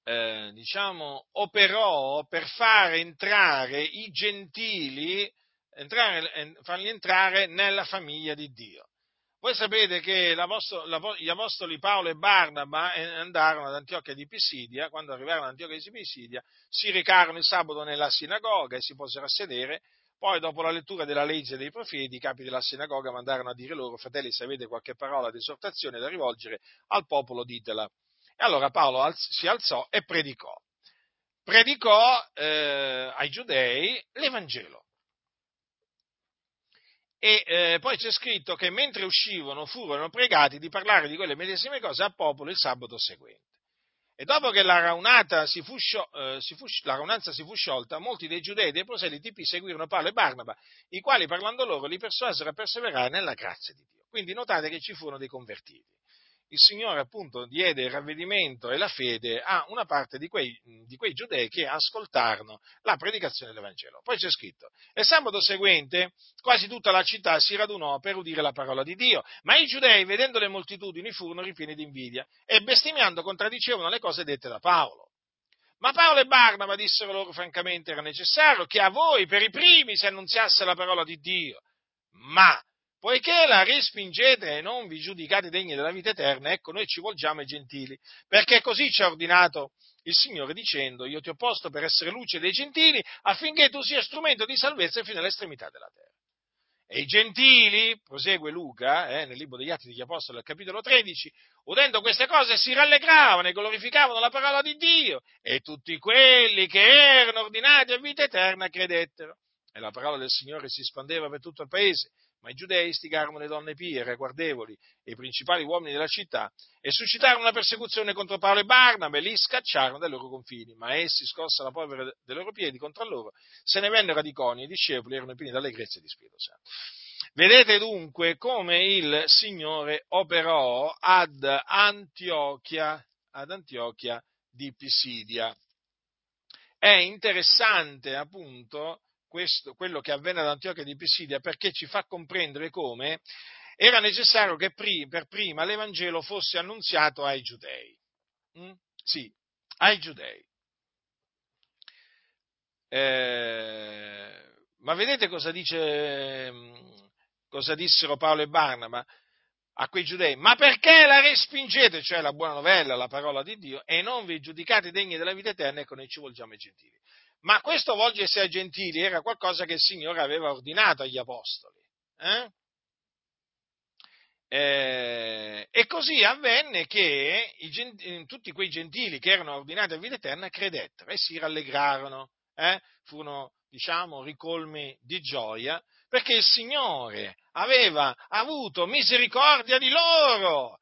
eh, diciamo, operò per far entrare i gentili, entrare, farli entrare nella famiglia di Dio. Voi sapete che gli apostoli Paolo e Barnaba eh, andarono ad Antiochia di Pisidia, quando arrivarono ad Antiochia di Pisidia, si recarono il sabato nella sinagoga e si posero a sedere poi, dopo la lettura della legge dei profeti, i capi della sinagoga mandarono a dire loro, fratelli, se avete qualche parola di esortazione da rivolgere al popolo, ditela. E allora Paolo si alzò e predicò. Predicò eh, ai giudei l'Evangelo. E eh, poi c'è scritto che mentre uscivano furono pregati di parlare di quelle medesime cose al popolo il sabato seguente. E dopo che la, raunata si fu, eh, si fu, la raunanza si fu sciolta, molti dei giudei e dei proseliti seguirono Paolo e Barnaba, i quali parlando loro li persuasero a perseverare nella grazia di Dio. Quindi notate che ci furono dei convertiti il Signore appunto diede il ravvedimento e la fede a una parte di quei, di quei, giudei che ascoltarono la predicazione del Vangelo. Poi c'è scritto, e sabato seguente quasi tutta la città si radunò per udire la parola di Dio, ma i giudei, vedendo le moltitudini, furono ripieni di invidia e bestemmiando contraddicevano le cose dette da Paolo. Ma Paolo e Barnaba dissero loro francamente era necessario che a voi per i primi si annunziasse la parola di Dio, ma poiché la respingete e non vi giudicate degni della vita eterna, ecco noi ci volgiamo ai gentili, perché così ci ha ordinato il Signore dicendo, io ti ho posto per essere luce dei gentili affinché tu sia strumento di salvezza fino all'estremità della terra. E i gentili, prosegue Luca eh, nel libro degli Atti degli Apostoli al capitolo 13, udendo queste cose si rallegravano e glorificavano la parola di Dio e tutti quelli che erano ordinati a vita eterna credettero. E la parola del Signore si spandeva per tutto il paese ma i giudei istigarono le donne pie, ragguardevoli e i principali uomini della città e suscitarono una persecuzione contro Paolo e Barnaba e li scacciarono dai loro confini. Ma essi, scossa la polvere dei loro piedi contro loro, se ne vennero ad Iconi e i discepoli erano pieni d'allegrezza di Spirito Santo. Vedete dunque come il Signore operò ad Antiochia, ad Antiochia di Pisidia. È interessante appunto questo, quello che avvenne ad Antiochia di Pisidia perché ci fa comprendere come era necessario che per prima l'Evangelo fosse annunziato ai giudei. Mm? Sì, ai giudei. Eh, ma vedete cosa, dice, cosa dissero Paolo e Barnaba a quei giudei? Ma perché la respingete, cioè la buona novella, la parola di Dio, e non vi giudicate degni della vita eterna? Ecco, noi ci volgiamo ai gentili. Ma questo volgersi ai gentili era qualcosa che il Signore aveva ordinato agli apostoli. Eh? Eh, e così avvenne che i, tutti quei gentili che erano ordinati a vita eterna credettero e si rallegrarono, eh? furono, diciamo, ricolmi di gioia, perché il Signore aveva avuto misericordia di loro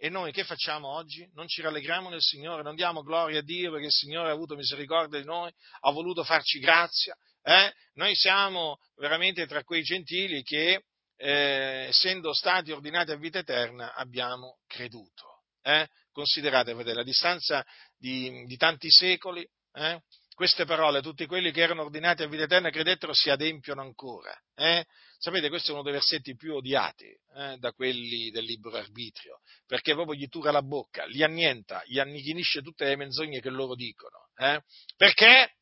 e noi che facciamo oggi? Non ci rallegriamo nel Signore, non diamo gloria a Dio perché il Signore ha avuto misericordia di noi, ha voluto farci grazia. Eh? Noi siamo veramente tra quei gentili che, eh, essendo stati ordinati a vita eterna, abbiamo creduto. Eh? Considerate, fratelli, a distanza di, di tanti secoli, eh? queste parole, tutti quelli che erano ordinati a vita eterna credettero si adempiono ancora. Eh? Sapete, questo è uno dei versetti più odiati eh, da quelli del libero arbitrio, perché proprio gli tura la bocca, li annienta, gli annichilisce tutte le menzogne che loro dicono. Eh? Perché?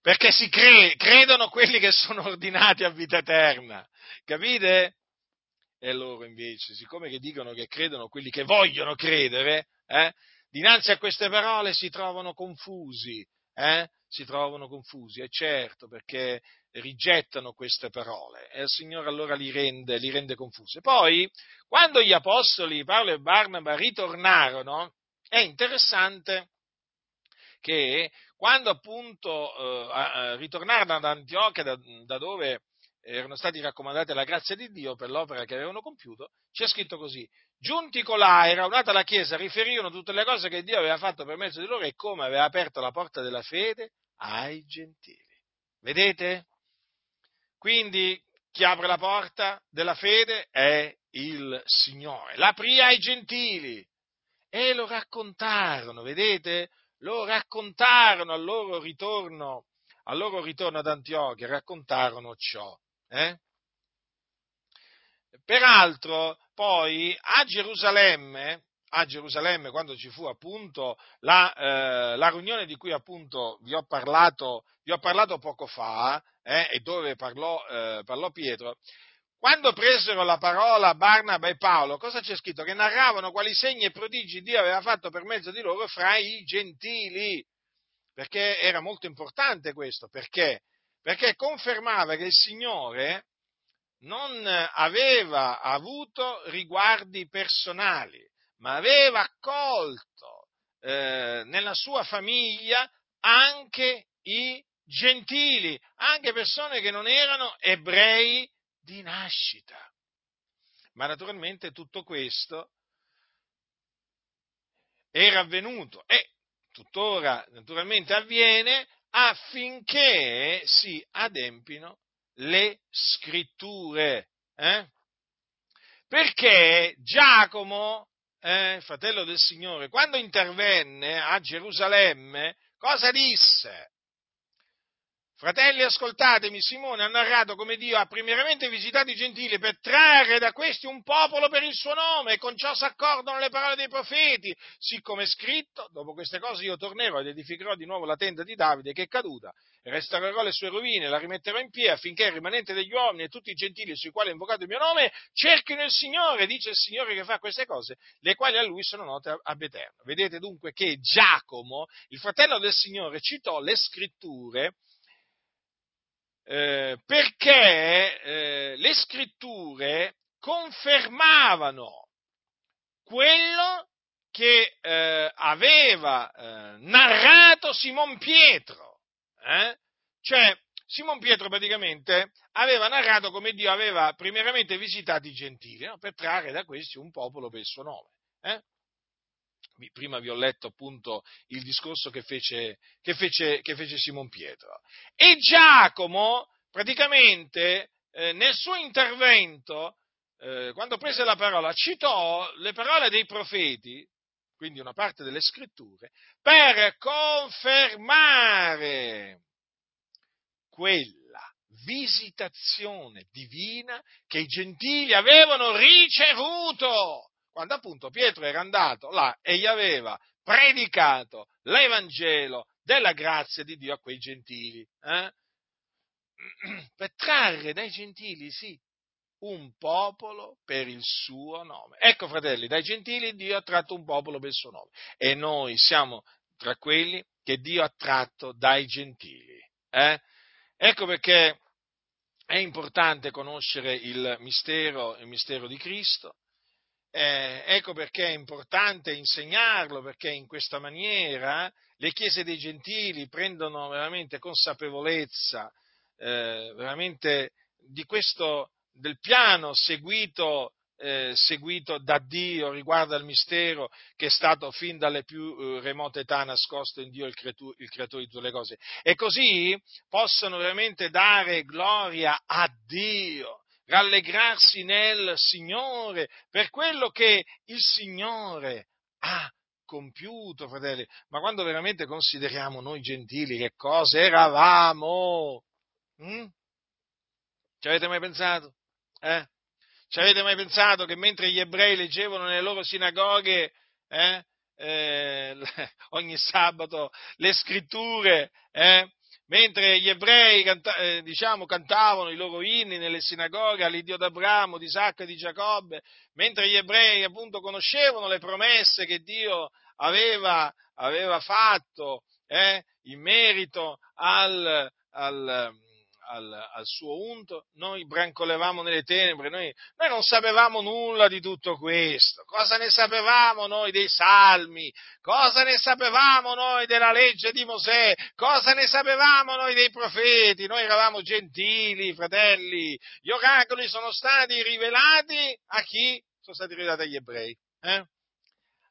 Perché si cre- credono quelli che sono ordinati a vita eterna, capite? E loro invece, siccome che dicono che credono quelli che vogliono credere, eh, dinanzi a queste parole si trovano confusi, eh? si trovano confusi, è certo, perché rigettano queste parole e il Signore allora li rende, li rende confusi. Poi, quando gli apostoli Paolo e Barnaba ritornarono, è interessante che quando appunto eh, ritornarono ad Antiochia, da, da dove erano stati raccomandati alla grazia di Dio per l'opera che avevano compiuto, c'è scritto così, Giunti colà e raunata la Chiesa, riferirono tutte le cose che Dio aveva fatto per mezzo di loro e come aveva aperto la porta della fede ai gentili. Vedete? Quindi chi apre la porta della fede è il Signore. L'aprí ai gentili e lo raccontarono, vedete? Lo raccontarono al loro ritorno, al loro ritorno ad Antiochia, raccontarono ciò. Eh? Peraltro, poi a Gerusalemme, a Gerusalemme, quando ci fu appunto la, eh, la riunione di cui appunto vi ho parlato, vi ho parlato poco fa, eh, e dove parlò, eh, parlò Pietro, quando presero la parola Barnaba e Paolo, cosa c'è scritto? Che narravano quali segni e prodigi Dio aveva fatto per mezzo di loro fra i gentili. Perché era molto importante questo, perché? Perché confermava che il Signore non aveva avuto riguardi personali, ma aveva accolto eh, nella sua famiglia anche i gentili, anche persone che non erano ebrei di nascita. Ma naturalmente tutto questo era avvenuto e tuttora naturalmente avviene, affinché si adempino le scritture. Eh? Perché Giacomo, eh, fratello del Signore, quando intervenne a Gerusalemme, cosa disse? Fratelli, ascoltatemi, Simone ha narrato come Dio ha primeramente visitato i gentili per trarre da questi un popolo per il suo nome e con ciò si accordano le parole dei profeti, siccome è scritto, dopo queste cose io tornerò ed edificherò di nuovo la tenda di Davide che è caduta, restaurerò le sue rovine, la rimetterò in piedi affinché il rimanente degli uomini e tutti i gentili sui quali è invocato il mio nome cerchino il Signore, dice il Signore che fa queste cose, le quali a lui sono note ab eterno. Vedete dunque che Giacomo, il fratello del Signore, citò le scritture eh, perché eh, le scritture confermavano quello che eh, aveva eh, narrato Simon Pietro. Eh? Cioè, Simon Pietro praticamente aveva narrato come Dio aveva primeramente visitato i gentili no? per trarre da questi un popolo per il suo nome. Eh? prima vi ho letto appunto il discorso che fece, che fece, che fece Simon Pietro. E Giacomo, praticamente, eh, nel suo intervento, eh, quando prese la parola, citò le parole dei profeti, quindi una parte delle scritture, per confermare quella visitazione divina che i gentili avevano ricevuto quando appunto Pietro era andato là e gli aveva predicato l'Evangelo della grazia di Dio a quei gentili. Eh? Per trarre dai gentili, sì, un popolo per il suo nome. Ecco, fratelli, dai gentili Dio ha tratto un popolo per il suo nome. E noi siamo tra quelli che Dio ha tratto dai gentili. Eh? Ecco perché è importante conoscere il mistero, il mistero di Cristo, eh, ecco perché è importante insegnarlo, perché in questa maniera le chiese dei gentili prendono veramente consapevolezza eh, veramente di questo, del piano seguito, eh, seguito da Dio riguardo al mistero che è stato fin dalle più eh, remote età nascosto in Dio il, creatur- il creatore di tutte le cose. E così possono veramente dare gloria a Dio rallegrarsi nel Signore per quello che il Signore ha compiuto, fratelli. Ma quando veramente consideriamo noi gentili che cosa eravamo? Mm? Ci avete mai pensato? Eh? Ci avete mai pensato che mentre gli ebrei leggevano nelle loro sinagoghe eh, eh, ogni sabato le scritture, eh, mentre gli ebrei canta, eh, diciamo, cantavano i loro inni nelle sinagoghe all'Iddio d'Abramo, di Isacco e di Giacobbe, mentre gli ebrei appunto conoscevano le promesse che Dio aveva, aveva fatto eh, in merito al, al al, al, suo unto, noi brancolevamo nelle tenebre, noi, noi, non sapevamo nulla di tutto questo. Cosa ne sapevamo noi dei salmi? Cosa ne sapevamo noi della legge di Mosè? Cosa ne sapevamo noi dei profeti? Noi eravamo gentili, fratelli. Gli oracoli sono stati rivelati a chi? Sono stati rivelati agli ebrei. Eh?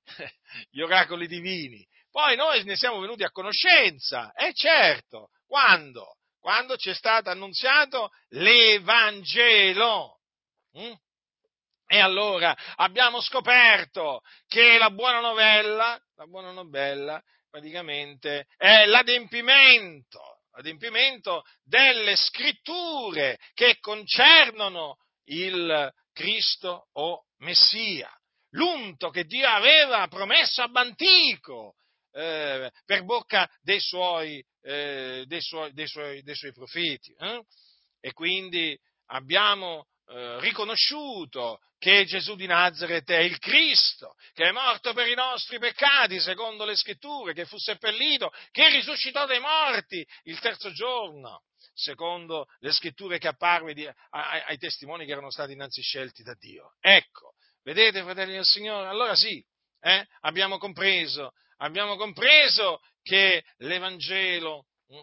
Gli oracoli divini. Poi noi ne siamo venuti a conoscenza, e eh certo, quando? Quando ci è stato annunziato l'Evangelo. Mm? E allora abbiamo scoperto che la buona novella, la buona novella praticamente è l'adempimento, l'adempimento delle scritture che concernono il Cristo o Messia, l'unto che Dio aveva promesso a Bantico eh, per bocca dei suoi, eh, dei suoi, dei suoi, dei suoi profeti. Eh? E quindi abbiamo eh, riconosciuto che Gesù di Nazareth è il Cristo, che è morto per i nostri peccati, secondo le scritture, che fu seppellito, che risuscitò dai morti il terzo giorno, secondo le scritture che apparve di, ai, ai testimoni che erano stati innanzi scelti da Dio. Ecco, vedete, fratelli del Signore? Allora sì, eh, abbiamo compreso abbiamo compreso che l'Evangelo, mm,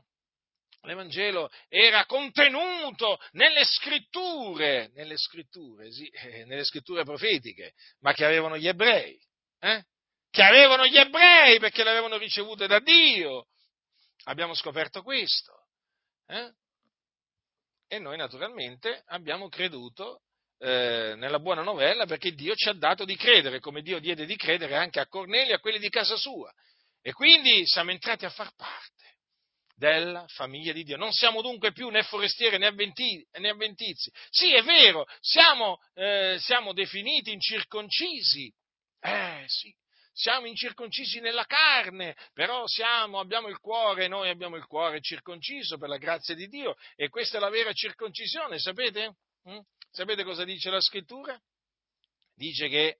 l'Evangelo era contenuto nelle scritture, nelle scritture, sì, eh, nelle scritture profetiche, ma che avevano gli ebrei. Eh? che avevano gli ebrei perché le avevano ricevute da Dio. Abbiamo scoperto questo. Eh? E noi naturalmente abbiamo creduto eh, nella buona novella perché Dio ci ha dato di credere, come Dio diede di credere anche a Cornelio e a quelli di casa sua. E quindi siamo entrati a far parte della famiglia di Dio. Non siamo dunque più né forestieri né, avventi, né avventizi. Sì, è vero, siamo, eh, siamo definiti incirconcisi. Eh sì, siamo incirconcisi nella carne, però siamo, abbiamo il cuore, noi abbiamo il cuore circonciso per la grazia di Dio e questa è la vera circoncisione, sapete? Mm? Sapete cosa dice la scrittura? Dice che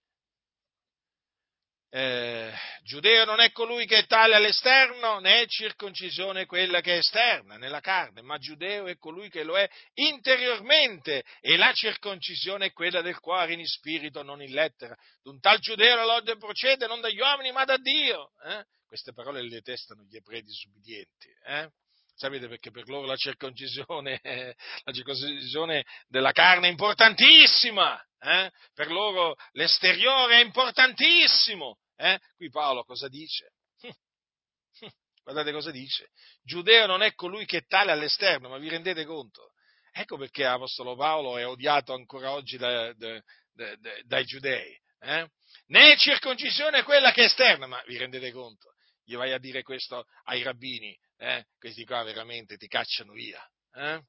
eh, giudeo non è colui che è tale all'esterno, né circoncisione quella che è esterna, nella carne, ma giudeo è colui che lo è interiormente, e la circoncisione è quella del cuore in spirito, non in lettera. D'un tal giudeo la lode procede non dagli uomini, ma da Dio. Eh? Queste parole le detestano gli ebrei disubbidienti. Eh? Sapete perché per loro la circoncisione, la circoncisione della carne è importantissima, eh? per loro l'esteriore è importantissimo, eh? Qui Paolo cosa dice? Guardate cosa dice. Giudeo non è colui che è tale all'esterno, ma vi rendete conto? Ecco perché l'Apostolo Paolo è odiato ancora oggi da, da, da, dai giudei. Eh? Né circoncisione è quella che è esterna, ma vi rendete conto? Gli vai a dire questo ai rabbini, eh? questi qua veramente ti cacciano via. Eh?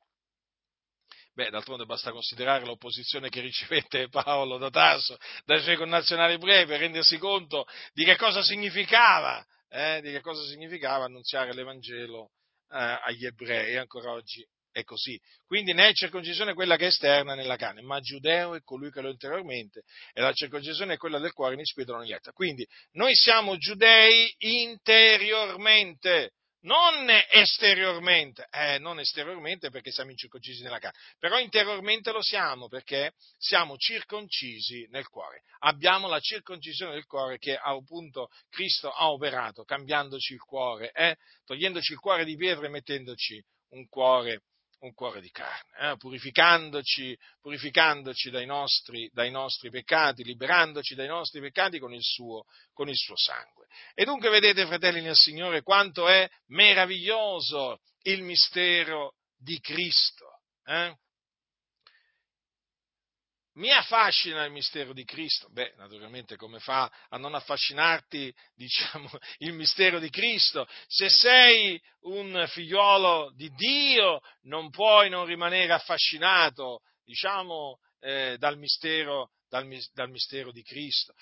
Beh, d'altronde basta considerare l'opposizione che ricevette Paolo da Tasso, dai suoi connazionali ebrei, per rendersi conto di che cosa significava, eh, di che cosa significava annunziare l'Evangelo eh, agli ebrei, e ancora oggi è così. Quindi né è circoncisione quella che è esterna nella carne, ma giudeo è colui che lo interiormente, e la circoncisione è quella del cuore in spirito non lieta. Quindi noi siamo giudei interiormente, non esteriormente, eh, non esteriormente perché siamo incirconcisi nella carne, però interiormente lo siamo perché siamo circoncisi nel cuore. Abbiamo la circoncisione del cuore che appunto Cristo ha operato, cambiandoci il cuore, eh, togliendoci il cuore di pietra e mettendoci un cuore un cuore di carne, eh? purificandoci, purificandoci dai, nostri, dai, nostri, peccati, liberandoci dai nostri peccati con il, suo, con il suo sangue. E dunque vedete, fratelli nel Signore, quanto è meraviglioso il mistero di Cristo. Eh? Mi affascina il mistero di Cristo? Beh, naturalmente come fa a non affascinarti, diciamo, il mistero di Cristo? Se sei un figliolo di Dio, non puoi non rimanere affascinato, diciamo, eh, dal, mistero, dal, dal mistero di Cristo.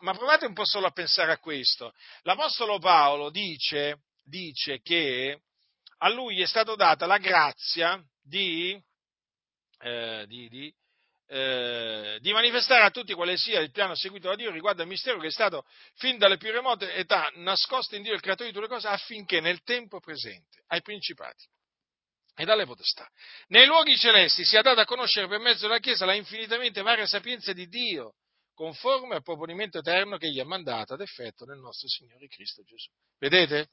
Ma provate un po' solo a pensare a questo. L'Apostolo Paolo dice, dice che a lui è stata data la grazia di, eh, di, di eh, di manifestare a tutti quale sia il piano seguito da Dio riguardo al mistero che è stato fin dalle più remote età nascosto in Dio il creatore di tutte le cose affinché nel tempo presente ai principati e dalle potestà nei luoghi celesti sia data a conoscere per mezzo della Chiesa la infinitamente varia sapienza di Dio conforme al proponimento eterno che gli ha mandato ad effetto nel nostro Signore Cristo Gesù. Vedete?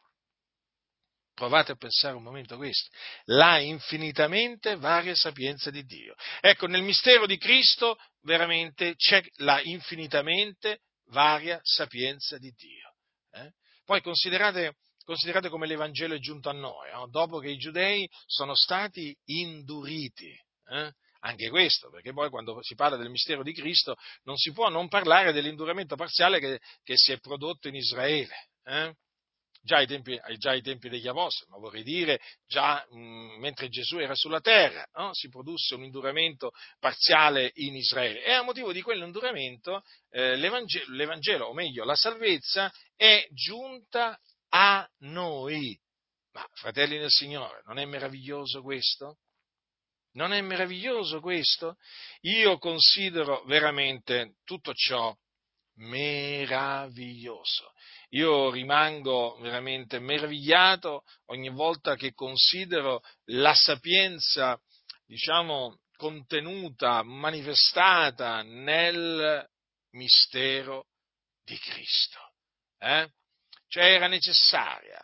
Provate a pensare un momento a questo, la infinitamente varia sapienza di Dio. Ecco, nel mistero di Cristo veramente c'è la infinitamente varia sapienza di Dio. Eh? Poi considerate, considerate, come l'Evangelo è giunto a noi, no? dopo che i giudei sono stati induriti. Eh? Anche questo, perché poi quando si parla del mistero di Cristo non si può non parlare dell'induramento parziale che, che si è prodotto in Israele. Eh? Già ai tempi, già ai tempi degli Apostoli, ma vorrei dire già mh, mentre Gesù era sulla terra, no? si produsse un induramento parziale in Israele e a motivo di quell'induramento eh, l'Evangelo, l'Evangelo, o meglio la salvezza, è giunta a noi. Ma fratelli del Signore, non è meraviglioso questo? Non è meraviglioso questo? Io considero veramente tutto ciò meraviglioso. Io rimango veramente meravigliato ogni volta che considero la sapienza, diciamo, contenuta, manifestata nel mistero di Cristo. Eh? Cioè era necessaria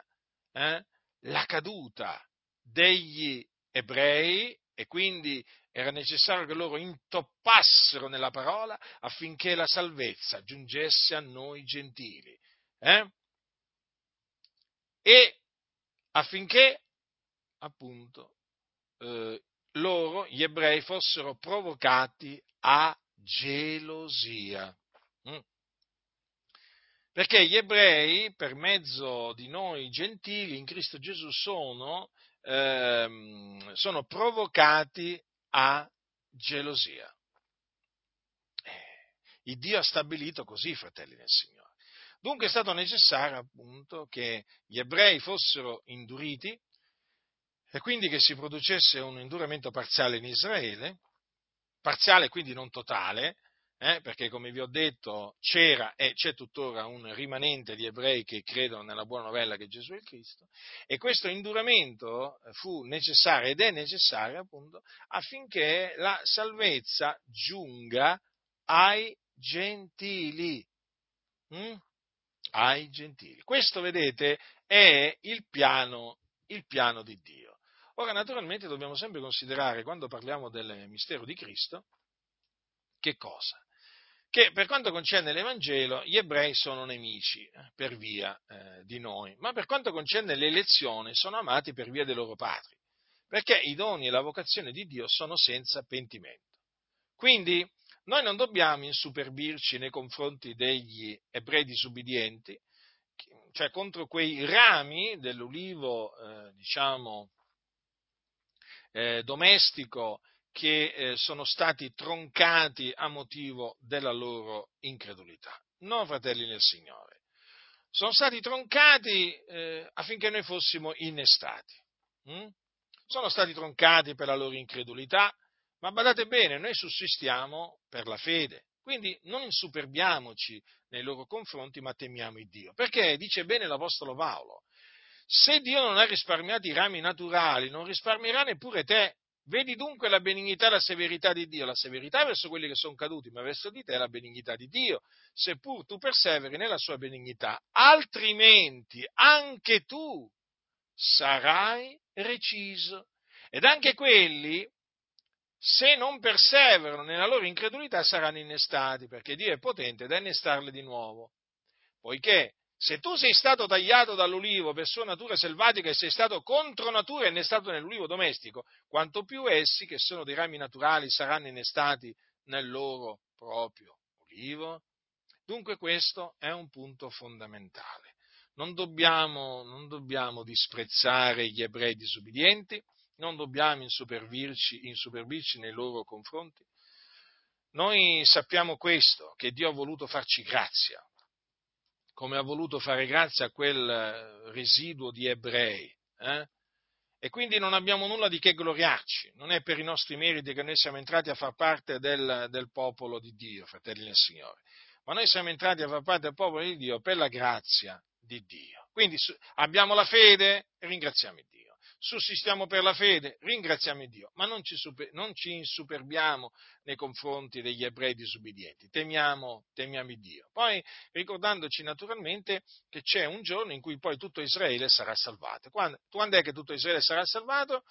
eh? la caduta degli ebrei e quindi era necessario che loro intoppassero nella parola affinché la salvezza giungesse a noi gentili. Eh? E affinché appunto eh, loro, gli ebrei, fossero provocati a gelosia. Mm. Perché gli ebrei, per mezzo di noi gentili in Cristo Gesù, sono, ehm, sono provocati a gelosia. Eh, il Dio ha stabilito così, fratelli del Signore. Dunque è stato necessario appunto che gli ebrei fossero induriti e quindi che si producesse un induramento parziale in Israele, parziale quindi non totale, eh, perché come vi ho detto c'era e c'è tuttora un rimanente di ebrei che credono nella buona novella che Gesù è il Cristo, e questo induramento fu necessario ed è necessario appunto affinché la salvezza giunga ai gentili. Mm? Ai gentili. Questo, vedete, è il piano, il piano di Dio. Ora, naturalmente dobbiamo sempre considerare, quando parliamo del mistero di Cristo, che cosa? Che per quanto concerne l'Evangelo gli ebrei sono nemici eh, per via eh, di noi, ma per quanto concerne l'elezione sono amati per via dei loro padri, perché i doni e la vocazione di Dio sono senza pentimento. Quindi noi non dobbiamo insuperbirci nei confronti degli ebrei disubbidienti, cioè contro quei rami dell'ulivo, eh, diciamo, eh, domestico che eh, sono stati troncati a motivo della loro incredulità. No, fratelli nel Signore. Sono stati troncati eh, affinché noi fossimo innestati. Mm? Sono stati troncati per la loro incredulità, ma badate bene, noi sussistiamo per la fede. Quindi non insuperbiamoci nei loro confronti, ma temiamo il Dio. Perché dice bene l'Apostolo Paolo, se Dio non ha risparmiato i rami naturali, non risparmierà neppure te. Vedi dunque la benignità e la severità di Dio, la severità verso quelli che sono caduti, ma verso di te la benignità di Dio, seppur tu perseveri nella sua benignità, altrimenti anche tu sarai reciso. Ed anche quelli, se non perseverano nella loro incredulità, saranno innestati, perché Dio è potente da innestarli di nuovo. Poiché se tu sei stato tagliato dall'ulivo per sua natura selvatica e sei stato contro natura innestato nell'ulivo domestico, quanto più essi, che sono dei rami naturali, saranno innestati nel loro proprio ulivo. Dunque questo è un punto fondamentale. Non dobbiamo, non dobbiamo disprezzare gli ebrei disubbidienti, non dobbiamo insuperbirci, insuperbirci nei loro confronti. Noi sappiamo questo, che Dio ha voluto farci grazia, come ha voluto fare grazia a quel eh, residuo di ebrei. Eh? E quindi non abbiamo nulla di che gloriarci, non è per i nostri meriti che noi siamo entrati a far parte del, del popolo di Dio, fratelli del Signore, ma noi siamo entrati a far parte del popolo di Dio per la grazia di Dio. Quindi abbiamo la fede, ringraziamo Dio sussistiamo per la fede, ringraziamo Dio, ma non ci, super, non ci insuperbiamo nei confronti degli ebrei disubbidienti, temiamo, temiamo Dio. Poi ricordandoci naturalmente che c'è un giorno in cui poi tutto Israele sarà salvato. Quando, quando è che tutto Israele sarà salvato?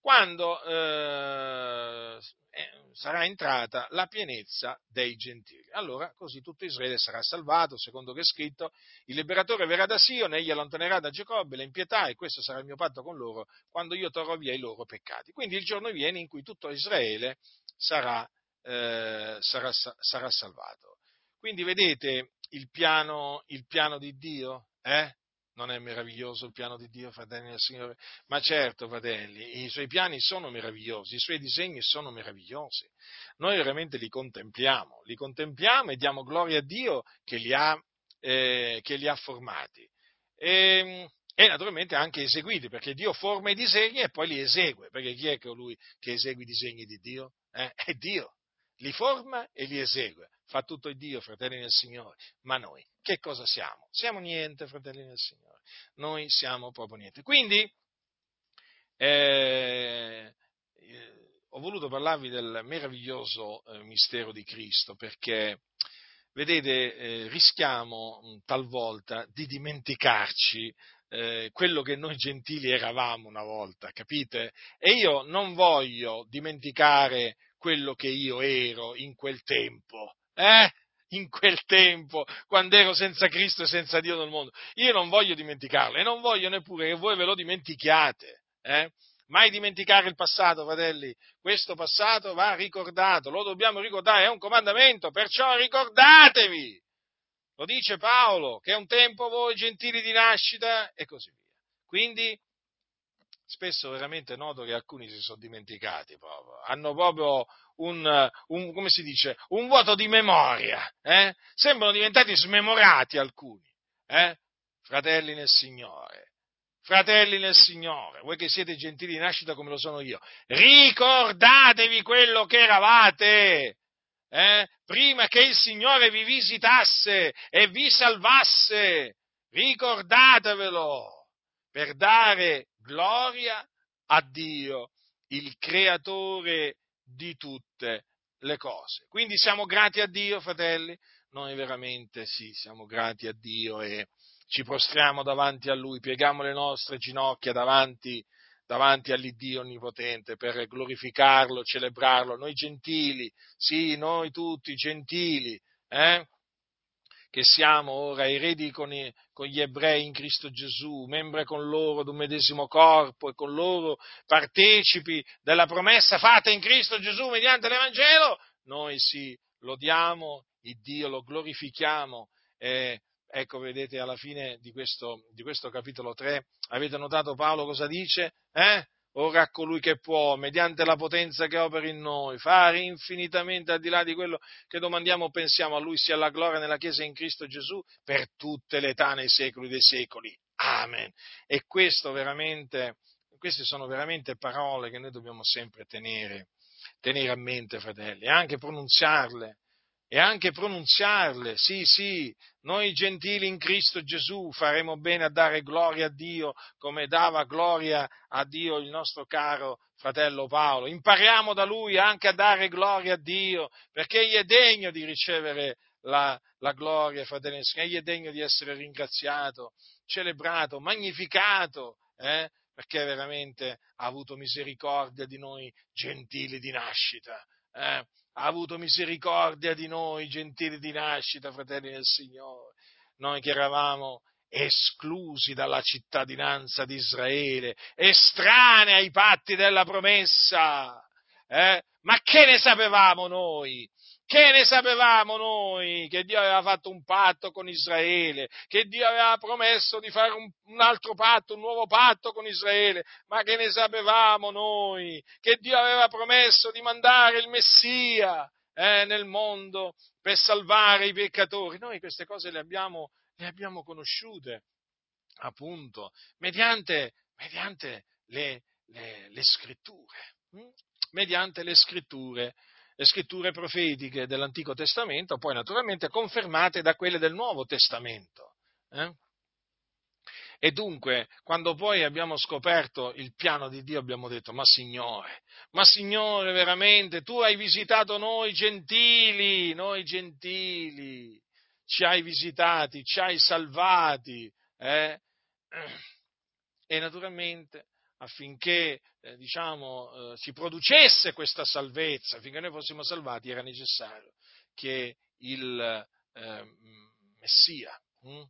Quando eh, eh, sarà entrata la pienezza dei gentili. Allora così tutto Israele sarà salvato, secondo che è scritto, il liberatore verrà da Sion, egli allontanerà da Giacobbe le impietà e questo sarà il mio patto con loro quando io torrò via i loro peccati. Quindi il giorno viene in cui tutto Israele sarà, eh, sarà, sarà salvato. Quindi vedete il piano, il piano di Dio? Eh? Non è meraviglioso il piano di Dio, fratelli del Signore? Ma certo, fratelli, i suoi piani sono meravigliosi, i suoi disegni sono meravigliosi. Noi veramente li contempliamo, li contempliamo e diamo gloria a Dio che li ha, eh, che li ha formati. E, ehm, e naturalmente anche eseguiti, perché Dio forma i disegni e poi li esegue, perché chi è colui che esegue i disegni di Dio? Eh? È Dio, li forma e li esegue fa tutto il Dio, fratelli del Signore, ma noi che cosa siamo? Siamo niente, fratelli del Signore, noi siamo proprio niente. Quindi eh, eh, ho voluto parlarvi del meraviglioso eh, mistero di Cristo perché, vedete, eh, rischiamo talvolta di dimenticarci eh, quello che noi gentili eravamo una volta, capite? E io non voglio dimenticare quello che io ero in quel tempo, eh? In quel tempo, quando ero senza Cristo e senza Dio nel mondo. Io non voglio dimenticarlo e non voglio neppure che voi ve lo dimentichiate, eh? Mai dimenticare il passato, fratelli. Questo passato va ricordato, lo dobbiamo ricordare, è un comandamento, perciò ricordatevi. Lo dice Paolo, che un tempo voi gentili di nascita e così via. Quindi, spesso veramente noto che alcuni si sono dimenticati proprio, hanno proprio un, un come si dice, un vuoto di memoria, eh? sembrano diventati smemorati alcuni, eh? fratelli nel Signore fratelli nel Signore, voi che siete gentili di nascita come lo sono io, ricordatevi quello che eravate, eh? prima che il Signore vi visitasse e vi salvasse, ricordatevelo per dare gloria a Dio, il creatore di tutte le cose. Quindi siamo grati a Dio, fratelli? Noi veramente sì, siamo grati a Dio e ci prostriamo davanti a Lui, pieghiamo le nostre ginocchia davanti, davanti all'Iddio Onnipotente per glorificarlo, celebrarlo, noi gentili, sì, noi tutti gentili, eh? Che siamo ora eredi con, i, con, gli ebrei in Cristo Gesù, membri con loro d'un medesimo corpo e con loro partecipi della promessa fatta in Cristo Gesù mediante l'Evangelo, noi sì, lodiamo il Dio, lo glorifichiamo e Ecco, vedete, alla fine di questo, di questo capitolo 3, avete notato Paolo cosa dice? Eh? Ora a colui che può, mediante la potenza che opera in noi, fare infinitamente al di là di quello che domandiamo o pensiamo, a lui sia la gloria nella Chiesa in Cristo Gesù per tutte le età nei secoli dei secoli. Amen. E queste sono veramente parole che noi dobbiamo sempre tenere, tenere a mente, fratelli, e anche pronunziarle e anche pronunziarle. Sì, sì, noi gentili in Cristo Gesù faremo bene a dare gloria a Dio come dava gloria a Dio il nostro caro fratello Paolo. Impariamo da lui anche a dare gloria a Dio perché egli è degno di ricevere la, la gloria, fratello, egli è degno di essere ringraziato, celebrato, magnificato. Eh? perché veramente ha avuto misericordia di noi gentili di nascita. Eh? Ha avuto misericordia di noi, gentili di nascita, fratelli del Signore, noi che eravamo esclusi dalla cittadinanza di Israele, estranei ai patti della promessa. Eh? Ma che ne sapevamo noi? Che ne sapevamo noi che Dio aveva fatto un patto con Israele, che Dio aveva promesso di fare un, un, altro patto, un nuovo patto con Israele, ma che ne sapevamo noi che Dio aveva promesso di mandare il Messia eh, nel mondo per salvare i peccatori? Noi queste cose le abbiamo, le abbiamo conosciute appunto mediante, mediante le, le, le scritture. Hm? Mediante le scritture le scritture profetiche dell'Antico Testamento, poi naturalmente confermate da quelle del Nuovo Testamento. Eh? E dunque, quando poi abbiamo scoperto il piano di Dio, abbiamo detto, ma Signore, ma Signore, veramente, tu hai visitato noi gentili, noi gentili, ci hai visitati, ci hai salvati, eh? E naturalmente affinché eh, diciamo, eh, si producesse questa salvezza, affinché noi fossimo salvati, era necessario che il eh, Messia, hm?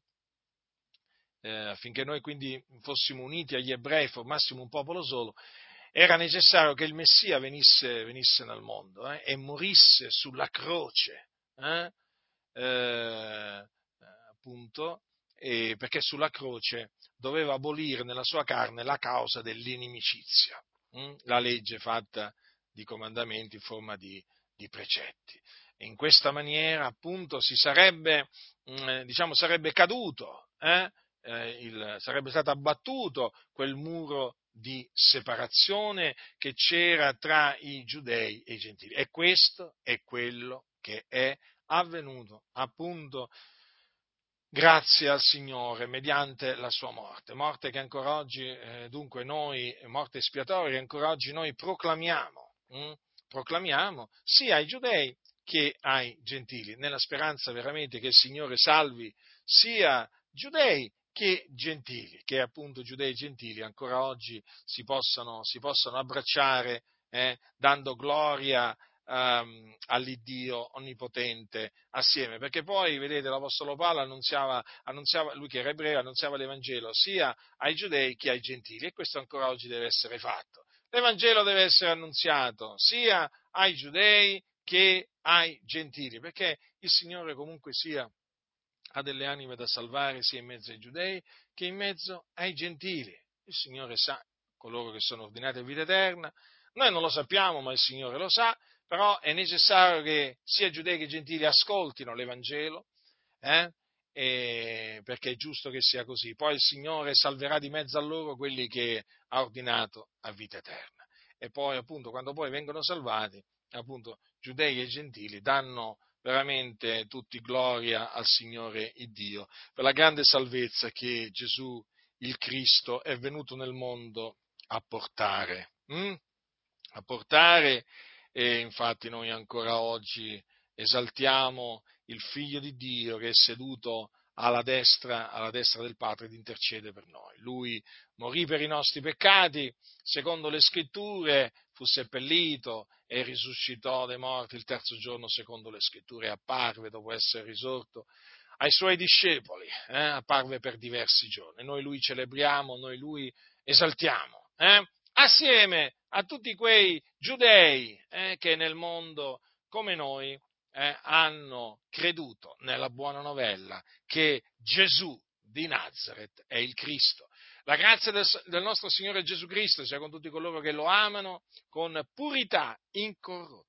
affinché noi quindi fossimo uniti agli ebrei, formassimo un popolo solo, era necessario che il Messia venisse, venisse nel mondo eh, e morisse sulla croce, eh, perché sulla croce doveva abolire nella sua carne la causa dell'inimicizia, hm? la legge fatta di comandamenti in forma di, di precetti. E in questa maniera, appunto, si sarebbe, hm, diciamo, sarebbe caduto, eh? Eh, il, sarebbe stato abbattuto quel muro di separazione che c'era tra i giudei e i gentili. E questo è quello che è avvenuto, appunto, grazie al Signore mediante la sua morte, morte che ancora oggi, eh, dunque noi, morte espiatoria che ancora oggi noi proclamiamo, hm? proclamiamo sia ai giudei che ai gentili, nella speranza veramente che il Signore salvi sia giudei che gentili, che appunto giudei gentili ancora oggi si possano, si possano abbracciare eh, dando gloria um, all'Iddio onnipotente assieme, perché poi, vedete, l'Apostolo Paolo annunziava, annunziava, lui che era ebreo, annunziava l'Evangelo sia ai giudei che ai gentili e questo ancora oggi deve essere fatto. L'Evangelo deve essere annunziato sia ai giudei che ai gentili, perché il Signore comunque sia ha delle anime da salvare sia in mezzo ai giudei che in mezzo ai gentili. Il Signore sa coloro che sono ordinati a vita eterna, noi non lo sappiamo, ma il Signore lo sa, però è necessario che sia giudei che gentili ascoltino l'Evangelo, eh? perché è giusto che sia così. Poi il Signore salverà di mezzo a loro quelli che ha ordinato a vita eterna. E poi, appunto, quando poi vengono salvati, appunto, giudei e gentili danno veramente tutti gloria al Signore Dio per la grande salvezza che Gesù il Cristo è venuto nel mondo a portare. Hm? A portare e infatti noi ancora oggi esaltiamo il Figlio di Dio che è seduto alla destra, alla destra del Padre ed intercede per noi. Lui morì per i nostri peccati, secondo le scritture, fu seppellito e risuscitò dai morti il terzo giorno, secondo le scritture, apparve dopo essere risorto ai suoi discepoli, eh? apparve per diversi giorni. Noi lui celebriamo, noi lui esaltiamo. Eh? Assieme a tutti quei giudei eh, che nel mondo, come noi, eh, hanno creduto nella buona novella che Gesù di Nazareth è il Cristo. La grazia del, del nostro Signore Gesù Cristo sia con tutti coloro che lo amano con purità incorrotta.